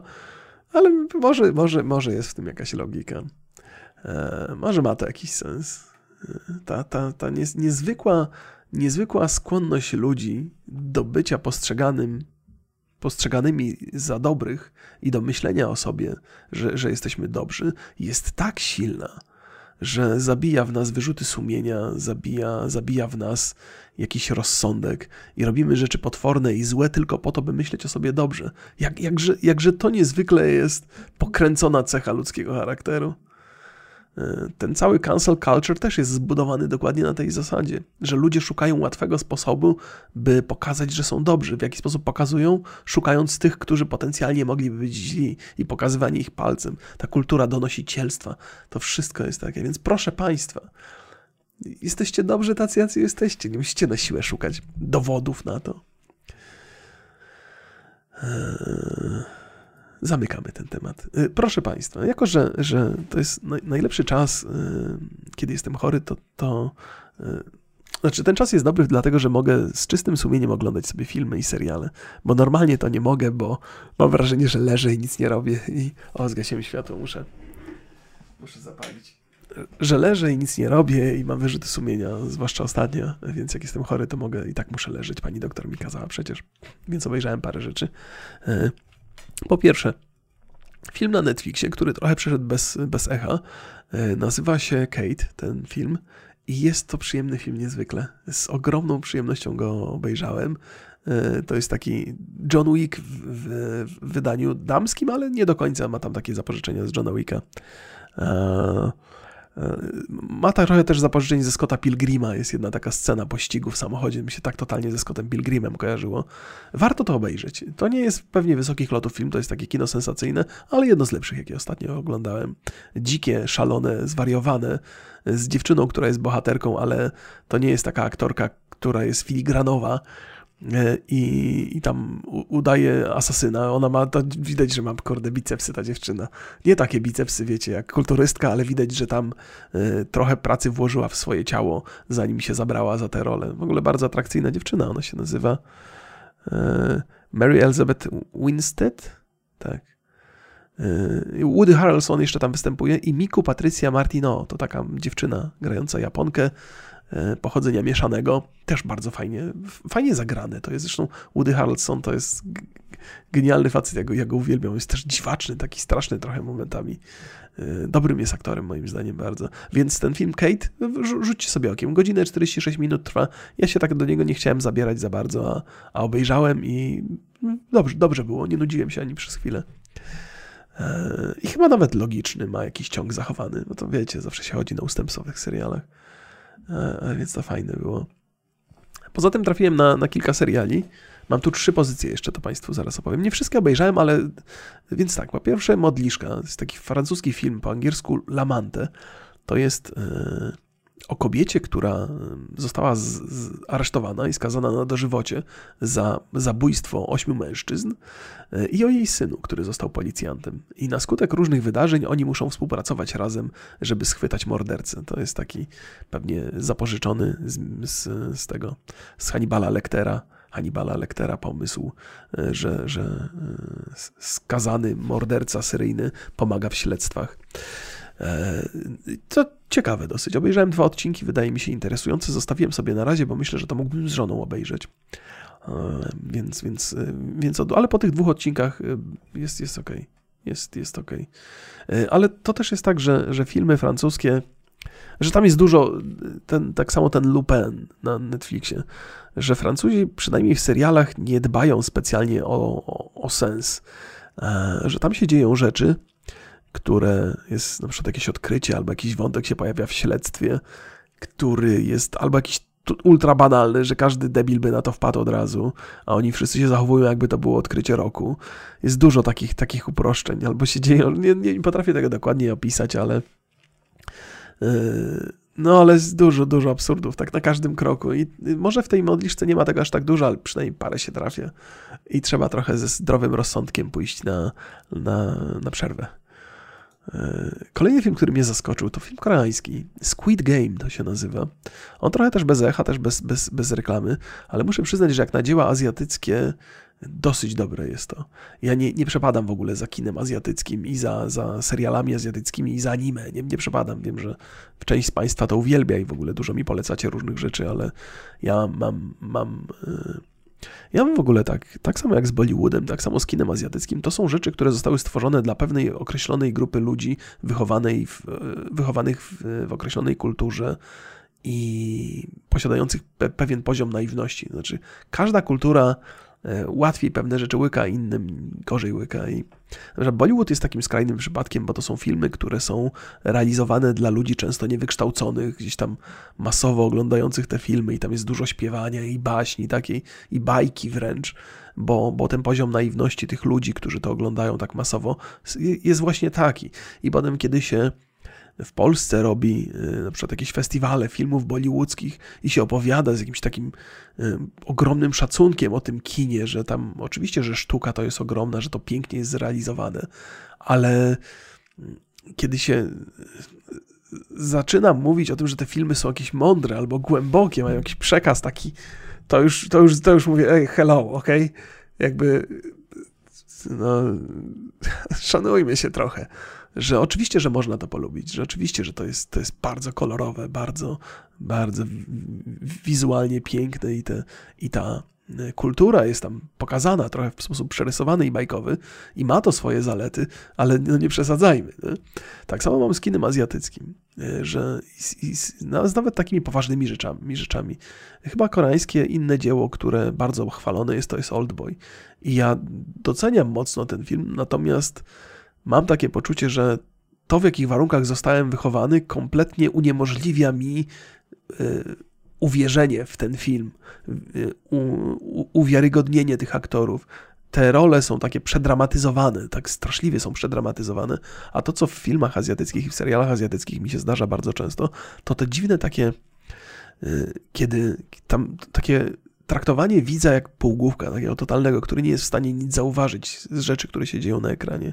S1: ale może, może, może jest w tym jakaś logika. E, może ma to jakiś sens. E, ta, ta, ta niezwykła niezwykła skłonność ludzi do bycia postrzeganym, postrzeganymi za dobrych i do myślenia o sobie, że, że jesteśmy dobrzy, jest tak silna, że zabija w nas wyrzuty sumienia, zabija, zabija w nas jakiś rozsądek i robimy rzeczy potworne i złe tylko po to, by myśleć o sobie dobrze. Jak, jakże, jakże to niezwykle jest pokręcona cecha ludzkiego charakteru. E, ten cały cancel culture też jest zbudowany dokładnie na tej zasadzie, że ludzie szukają łatwego sposobu, by pokazać, że są dobrzy. W jaki sposób pokazują? Szukając tych, którzy potencjalnie mogliby być źli i pokazywanie ich palcem. Ta kultura donosicielstwa, to wszystko jest takie. Więc proszę Państwa, jesteście dobrzy tacy, jacy jesteście. Nie musicie na siłę szukać dowodów na to. Eee zamykamy ten temat. Y, proszę Państwa, jako że, że to jest najlepszy czas, y, kiedy jestem chory, to, to y, znaczy, ten czas jest dobry, dlatego że mogę z czystym sumieniem oglądać sobie filmy i seriale, bo normalnie to nie mogę, bo mam wrażenie, że leżę i nic nie robię i o, zgasiłem światło, muszę, muszę zapalić. Że leżę i nic nie robię i mam wyrzuty sumienia, zwłaszcza ostatnio, więc jak jestem chory, to mogę i tak muszę leżeć. Pani doktor mi kazała przecież, więc obejrzałem parę rzeczy. Po pierwsze, film na Netflixie, który trochę przeszedł bez, bez echa, e, nazywa się Kate, ten film. I jest to przyjemny film niezwykle. Z ogromną przyjemnością go obejrzałem. E, to jest taki John Wick w, w, wydaniu damskim, ale nie do końca ma tam takie zapożyczenia z Johna Wicka. E, ma tak trochę też zapożyczeń ze Scotta Pilgrima. Jest jedna taka scena pościgu w samochodzie. Mi się tak totalnie ze Scottem Pilgrimem kojarzyło. Warto to obejrzeć. To nie jest pewnie wysokich lotów film, to jest takie kino sensacyjne, ale jedno z lepszych, jakie ostatnio oglądałem. Dzikie, szalone, zwariowane, z dziewczyną, która jest bohaterką, ale to nie jest taka aktorka, która jest filigranowa i, i tam udaje asasyna. Ona ma, widać, że ma kurde bicepsy ta dziewczyna. Nie takie bicepsy, wiecie, jak kulturystka, ale widać, że tam y, trochę pracy włożyła w swoje ciało, zanim się zabrała za tę rolę. W ogóle bardzo atrakcyjna dziewczyna, ona się nazywa y, Mary Elizabeth Winstead? Tak. Woody Harrelson jeszcze tam występuje i Miku Patricia Martino, to taka dziewczyna grająca Japonkę, E, pochodzenia mieszanego. Też bardzo fajnie, fajnie zagrane. To jest zresztą Woody Harrelson, to jest genialny facet, ja go, ja go uwielbiam. Jest też dziwaczny, taki straszny trochę momentami. E, dobrym jest aktorem moim zdaniem bardzo. Więc ten film Kate, rzućcie sobie okiem. Godzinę 46 minut trwa. Ja się tak do niego nie chciałem zabierać za bardzo, a, a obejrzałem i dobrze, dobrze było. Nie nudziłem się ani przez chwilę. E, I chyba nawet logiczny ma jakiś ciąg zachowany, bo to wiecie, zawsze się chodzi na ustępstwowych serialach. E, więc to fajne było. Poza tym trafiłem na, na kilka seriali. Mam tu trzy pozycje jeszcze, to Państwu zaraz opowiem. Nie wszystkie obejrzałem, ale więc tak, po pierwsze Modliszka, to jest taki francuski film, po angielsku Lamante. To jest e, o kobiecie, która została z, z, aresztowana i skazana na dożywocie za zabójstwo ośmiu mężczyzn e, i o jej synu, który został policjantem. I na skutek różnych wydarzeń oni muszą współpracować razem, żeby schwytać mordercę. To jest taki pewnie zapożyczony z, z, z tego, z Hannibala Lectera Hannibala Lectera pomysł, e, że, że e, skazany morderca seryjny pomaga w śledztwach. To ciekawe dosyć. Obejrzałem dwa odcinki, wydaje mi się interesujące. Zostawiłem sobie na razie, bo myślę, że to mógłbym z żoną obejrzeć. Więc, więc, więc, ale po tych dwóch odcinkach jest, jest ok. Jest, jest ok. Ale to też jest tak, że, że filmy francuskie że tam jest dużo, ten, tak samo ten Lupin na Netflixie, że Francuzi przynajmniej w serialach nie dbają specjalnie o, o, o sens, e, że tam się dzieją rzeczy, które jest na przykład jakieś odkrycie, albo jakiś wątek się pojawia w śledztwie, który jest albo jakiś ultra banalny, że każdy debil by na to wpadł od razu, a oni wszyscy się zachowują, jakby to było odkrycie roku. Jest dużo takich, takich uproszczeń, albo się dzieją, nie, nie potrafię tego dokładnie opisać, ale Yy, no ale jest dużo, dużo absurdów, tak na każdym kroku. I może w tej modliszce nie ma tego aż tak dużo, ale przynajmniej parę się trafia. I trzeba trochę ze zdrowym rozsądkiem pójść na, na, na przerwę. Yy, kolejny film, który mnie zaskoczył, to film koreański. Squid Game to się nazywa. On trochę też bez echa, też bez, bez, bez reklamy, ale muszę przyznać, że jak na dzieła azjatyckie Dosyć dobre jest to. Ja nie, nie przepadam w ogóle za kinem azjatyckim i za, za serialami azjatyckimi i za anime. Nie, nie przepadam. Wiem, że część z Państwa to uwielbia i w ogóle dużo mi polecacie różnych rzeczy, ale ja mam. mam yy... Ja mam w ogóle tak, tak samo jak z Bollywoodem, tak samo z kinem azjatyckim, to są rzeczy, które zostały stworzone dla pewnej określonej grupy ludzi wychowanej w, wychowanych w, w określonej kulturze i posiadających pe, pewien poziom naiwności. Znaczy, każda kultura E, łatwiej pewne rzeczy łyka, innym gorzej łyka. I Bollywood jest takim skrajnym przypadkiem, bo to są filmy, które są realizowane dla ludzi często niewykształconych, gdzieś tam masowo oglądających te filmy i tam jest dużo śpiewania i baśni takiej, i bajki wręcz, bo, bo ten poziom naiwności tych ludzi, którzy to oglądają tak masowo, jest właśnie taki. I potem, kiedy się w Polsce robi y, na przykład jakieś festiwale filmów bollywoodzkich i się opowiada z jakimś takim y, ogromnym szacunkiem o tym kinie, że tam oczywiście, że sztuka to jest ogromna, że to pięknie jest zrealizowane, ale mm, kiedy się y, zaczynam mówić o tym, że te filmy są jakieś mądre albo głębokie, mają jakiś przekaz taki, to już, to już, to już mówię, ej, hello, ok? Jakby, no, szanujmy się trochę że oczywiście, że można to polubić, że oczywiście, że to jest, to jest bardzo kolorowe, bardzo, bardzo wizualnie piękne i, te, i ta e, kultura jest tam pokazana trochę w sposób przerysowany i bajkowy i ma to swoje zalety, ale no nie przesadzajmy. Nie? Tak samo mam z kinem azjatyckim, e, że no, z nawet takimi poważnymi rzeczami, rzeczami. Chyba koreańskie inne dzieło, które bardzo chwalone jest, to jest Oldboy. I ja doceniam mocno ten film, natomiast mam takie poczucie, że to, w jakich warunkach zostałem wychowany, kompletnie uniemożliwia mi y, uwierzenie w ten film, y, u, u, uwiarygodnienie tych aktorów. Te role są takie przedramatyzowane, tak straszliwie są przedramatyzowane, a to, co w filmach azjatyckich i w serialach azjatyckich mi się zdarza bardzo często, to te dziwne takie, y, kiedy tam takie traktowanie widza jak półgłówka, takiego totalnego, który nie jest w stanie nic zauważyć z rzeczy, które się dzieją na ekranie,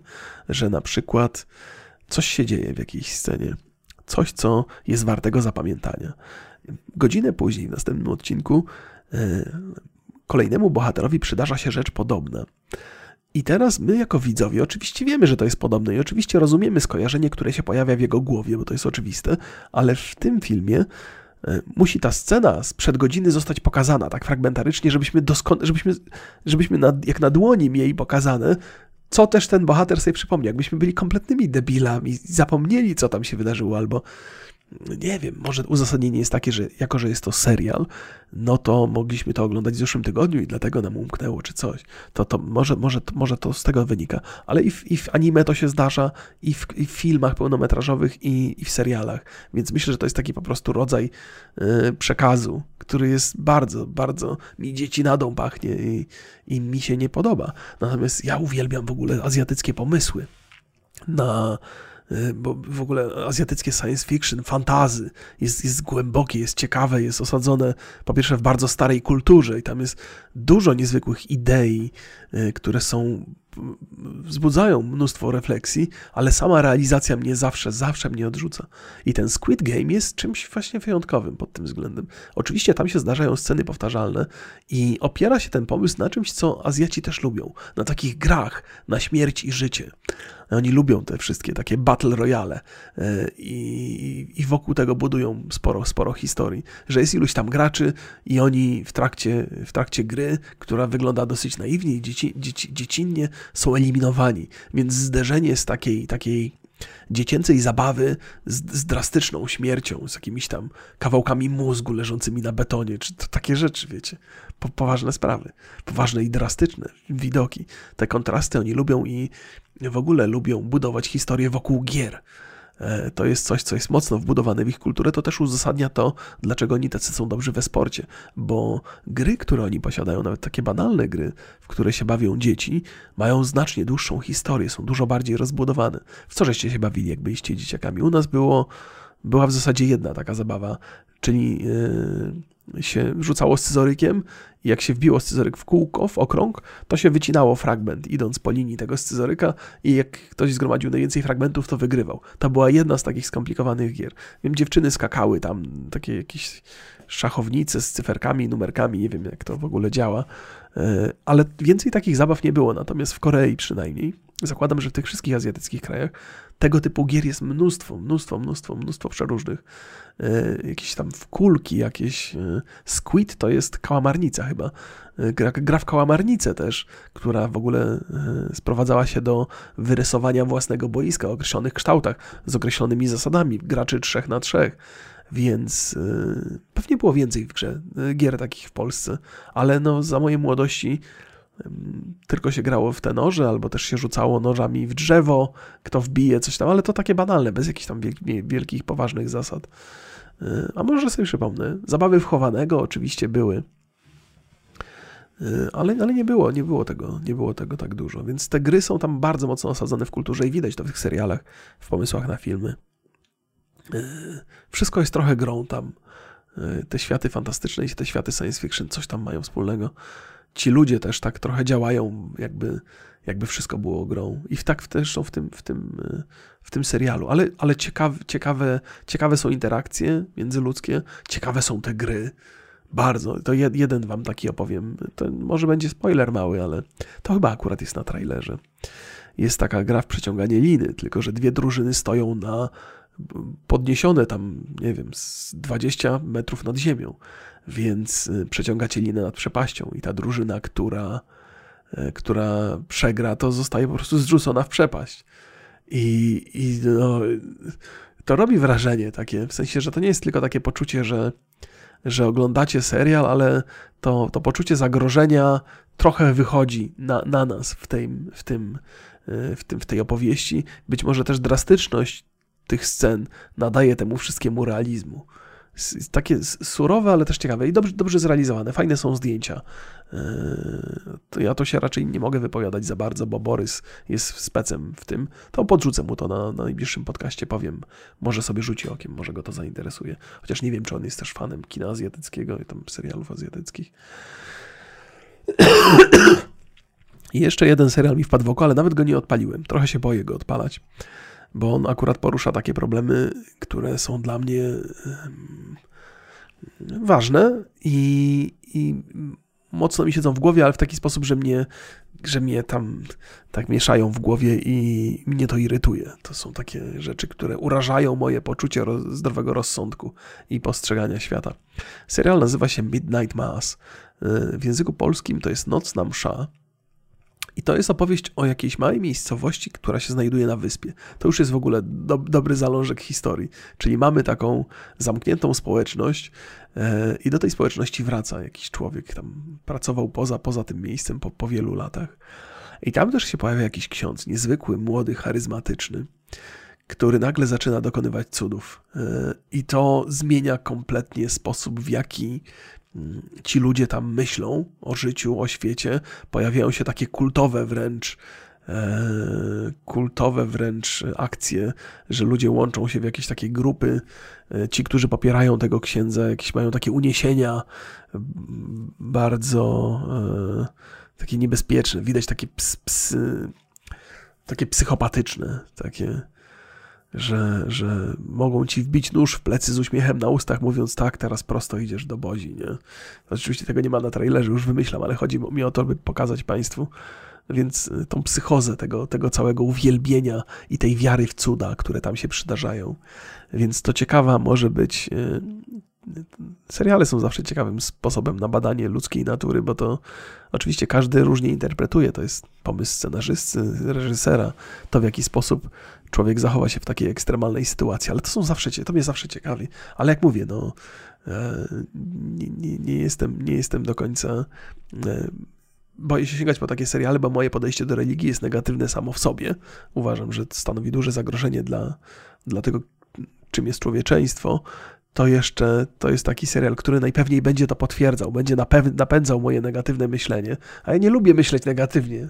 S1: że na przykład coś się dzieje w jakiejś scenie, coś, co jest wartego zapamiętania. Godzinę później, w następnym odcinku, e, kolejnemu bohaterowi przydarza się rzecz podobna. I teraz my, jako widzowie, oczywiście wiemy, że to jest podobne i oczywiście rozumiemy skojarzenie, które się pojawia w jego głowie, bo to jest oczywiste, ale w tym filmie musi ta scena sprzed godziny zostać pokazana tak fragmentarycznie, żebyśmy, żebyśmy, żebyśmy na, jak na dłoni mieli pokazane, co też ten bohater sobie przypomniał. Jakbyśmy byli kompletnymi debilami, zapomnieli, co tam się wydarzyło, albo nie wiem, może uzasadnienie jest takie, że jako, że jest to serial, no to mogliśmy to oglądać w zeszłym tygodniu i dlatego nam umknęło, czy coś. To, to może, może, może to z tego wynika. Ale i w, i w anime to się zdarza, i w, i w filmach pełnometrażowych, i, i, w serialach. Więc myślę, że to jest taki po prostu rodzaj yy, przekazu, który jest bardzo, bardzo mi dzieci nadą pachnie i, i mi się nie podoba. Natomiast ja uwielbiam w ogóle azjatyckie pomysły na bo w ogóle azjatyckie science fiction, fantazy jest, jest głębokie, jest ciekawe, jest osadzone po pierwsze w bardzo starej kulturze i tam jest dużo niezwykłych idei, y, które są wzbudzają mnóstwo refleksji, ale sama realizacja mnie zawsze, zawsze mnie odrzuca. I ten Squid Game jest czymś właśnie wyjątkowym pod tym względem. Oczywiście tam się zdarzają sceny powtarzalne i opiera się ten pomysł na czymś, co Azjaci też lubią. Na takich grach, na śmierć i życie. Oni lubią te wszystkie takie battle royale e, i, i wokół tego budują sporo, sporo historii, że jest iluś tam graczy i oni w trakcie, w trakcie gry, która wygląda dosyć naiwnie i dzieci, dzieci, dziecinnie, są eliminowani. Więc zderzenie z takiej, takiej dziecięcej zabawy z, z, drastyczną śmiercią, z jakimiś tam kawałkami mózgu leżącymi na betonie, czy to takie rzeczy, wiecie, po, poważne sprawy, poważne i drastyczne widoki. Te kontrasty oni lubią i w ogóle lubią budować historię wokół gier. E, to jest coś, co jest mocno wbudowane w ich kulturę, to też uzasadnia to, dlaczego oni tacy są dobrzy we sporcie, bo gry, które oni posiadają, nawet takie banalne gry, w które się bawią dzieci, mają znacznie dłuższą historię, są dużo bardziej rozbudowane. W co żeście się bawili, jak byliście dzieciakami? U nas było, była w zasadzie jedna taka zabawa, czyli yy, się rzucało scyzorykiem i jak się wbiło scyzoryk w kółko, w okrąg, to się wycinało fragment, idąc po linii tego scyzoryka i jak ktoś zgromadził najwięcej fragmentów, to wygrywał. To była jedna z takich skomplikowanych gier. Wiem, dziewczyny skakały tam, takie jakieś szachownice z cyferkami, numerkami, nie wiem jak to w ogóle działa, e, ale więcej takich zabaw nie było, natomiast w Korei przynajmniej, zakładam, że w tych wszystkich azjatyckich krajach tego typu gier jest mnóstwo, mnóstwo, mnóstwo, mnóstwo przeróżnych. E, jakieś tam wkulki, jakieś e, squid to jest kałamarnica chyba. E, gra, gra w kałamarnicę też, która w ogóle sprowadzała się do wyrysowania własnego boiska o określonych kształtach, z określonymi zasadami, graczy trzech na trzech. Więc pewnie było więcej w grze gier takich w Polsce, ale no za mojej młodości tylko się grało w te noże, albo też się rzucało nożami w drzewo, kto wbije coś tam, ale to takie banalne, bez jakichś tam wielkich, poważnych zasad. Y, a może sobie przypomnę, zabawy wchowanego oczywiście były, y, ale, ale nie było, nie było tego, nie było tego tak dużo, więc te gry są tam bardzo mocno osadzone w kulturze i widać to w tych serialach, w pomysłach na filmy. Y, wszystko jest trochę grą tam. Te światy fantastyczne i te światy science fiction coś tam mają wspólnego ci ludzie też tak trochę działają, jakby, jakby wszystko było grą. I tak też są w tym, w tym, w tym serialu. Ale, ale ciekawe, ciekawe, ciekawe są interakcje międzyludzkie, ciekawe są te gry. Bardzo. To jeden wam taki opowiem. To może będzie spoiler mały, ale to chyba akurat jest na trailerze. Jest taka gra w przeciąganie liny, tylko że dwie drużyny stoją na podniesione tam, nie wiem, z 20 metrów nad ziemią więc y, przeciągacie linę nad przepaścią i ta drużyna, która, y, która przegra, to zostaje po prostu zrzucona w przepaść. I, i no, to robi wrażenie takie, w sensie, że to nie jest tylko takie poczucie, że, że oglądacie serial, ale to, to poczucie zagrożenia trochę wychodzi na, na nas w, tej, w, tym, y, w, tym, w tej opowieści. Być może też drastyczność tych scen nadaje temu wszystkiemu realizmu takie surowe, ale też ciekawe i dobrze, dobrze zrealizowane. Fajne są zdjęcia. E, ja to się raczej nie mogę wypowiadać za bardzo, bo Borys jest specem w tym. To podrzucę mu to na, na najbliższym podcaście, powiem. Może sobie rzuci okiem, może go to zainteresuje. Chociaż nie wiem, czy on jest też fanem kina azjatyckiego i tam serialów azjatyckich. I jeszcze jeden serial mi wpadł w oko, ale nawet go nie odpaliłem. Trochę się boję go odpalać bo on akurat porusza takie problemy, które są dla mnie ważne i, i mocno mi siedzą w głowie, ale w taki sposób, że mnie, że mnie tam tak mieszają w głowie i mnie to irytuje. To są takie rzeczy, które urażają moje poczucie zdrowego rozsądku i postrzegania świata. Serial nazywa się Midnight Mass. W języku polskim to jest Nocna Msza. I to jest opowieść o jakiejś małej miejscowości, która się znajduje na wyspie. To już jest w ogóle do, dobry zalążek historii. Czyli mamy taką zamkniętą społeczność e, i do tej społeczności wraca jakiś człowiek. Tam pracował poza, poza tym miejscem po, po wielu latach. I tam też się pojawia jakiś ksiądz, niezwykły, młody, charyzmatyczny, który nagle zaczyna dokonywać cudów. E, I to zmienia kompletnie sposób, w jaki ci ludzie tam myślą o życiu, o świecie. Pojawiają się takie kultowe wręcz e, kultowe wręcz akcje, że ludzie łączą się w jakieś takie grupy. E, ci, którzy popierają tego księdza, jakieś mają takie uniesienia bardzo e, takie niebezpieczne, widać takie ps, psy, takie psychopatyczne, takie, że, że mogą ci wbić nóż w plecy z uśmiechem na ustach, mówiąc tak, teraz prosto idziesz do Bozi, nie? Oczywiście tego nie ma na trailerze, już wymyślam, ale chodzi mi o to, by pokazać Państwu, więc y, tą psychozę tego, tego całego uwielbienia i tej wiary w cuda, które tam się przydarzają. Więc to ciekawa może być y, seriale są zawsze ciekawym sposobem na badanie ludzkiej natury, bo to oczywiście każdy różnie interpretuje. To jest pomysł scenarzysty, reżysera, to w jaki sposób człowiek zachowa się w takiej ekstremalnej sytuacji, ale to są zawsze, to mnie zawsze ciekawi. Ale jak mówię, no, e, nie, nie, nie jestem, nie jestem do końca e, boję się sięgać po takie seriale, bo moje podejście do religii jest negatywne samo w sobie. Uważam, że stanowi duże zagrożenie dla, dla tego, czym jest człowieczeństwo to jeszcze to jest taki serial, który najpewniej będzie to potwierdzał, będzie napędzał moje negatywne myślenie, a ja nie lubię myśleć negatywnie.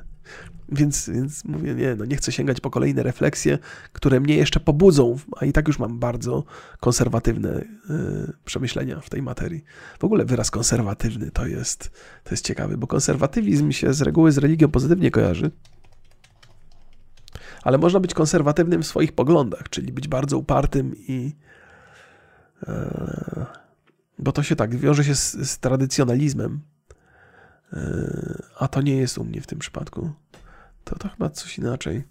S1: Więc, więc mówię, nie, no nie chcę sięgać po kolejne refleksje, które mnie jeszcze pobudzą, a i tak już mam bardzo konserwatywne y, przemyślenia w tej materii. W ogóle wyraz konserwatywny to jest, to jest ciekawy, bo konserwatywizm się z reguły z religią pozytywnie kojarzy, ale można być konserwatywnym w swoich poglądach, czyli być bardzo upartym i bo to się tak wiąże się z, z tradycjonalizmem, e, a to nie jest u mnie w tym przypadku. To, to chyba coś inaczej.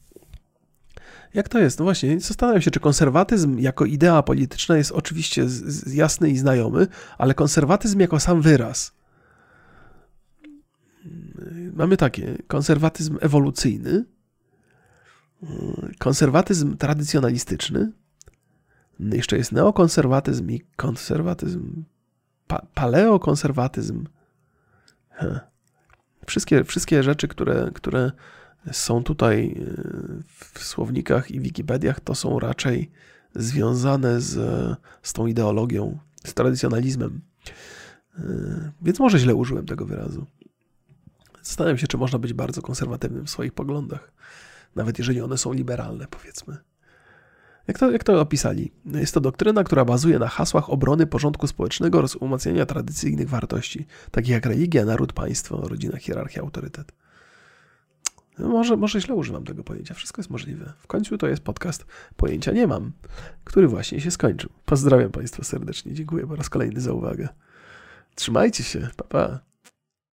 S1: Jak to jest? No właśnie, zastanawiam się, czy konserwatyzm jako idea polityczna jest oczywiście jasny i znajomy, ale konserwatyzm jako sam wyraz. Mamy takie: konserwatyzm ewolucyjny, konserwatyzm tradycjonalistyczny, jeszcze jest neokonserwatyzm i konserwatyzm, pa, paleokonserwatyzm. Wszystkie, wszystkie rzeczy, które, które są tutaj e, w słownikach i wikipediach, to są raczej związane z, z tą ideologią, z tradycjonalizmem. E, więc może źle użyłem tego wyrazu. Zastanawiam się, czy można być bardzo konserwatywnym w swoich poglądach, nawet jeżeli one są liberalne, powiedzmy. Jak to, jak to opisali? Jest to doktryna, która bazuje na hasłach obrony porządku społecznego oraz umacniania tradycyjnych wartości, takich jak religia, naród, państwo, rodzina, hierarchia, autorytet. Może, może źle używam tego pojęcia, wszystko jest możliwe. W końcu to jest podcast Pojęcia Nie Mam, który właśnie się skończył. Pozdrawiam Państwa serdecznie, dziękuję po raz kolejny za uwagę. Trzymajcie się, pa pa.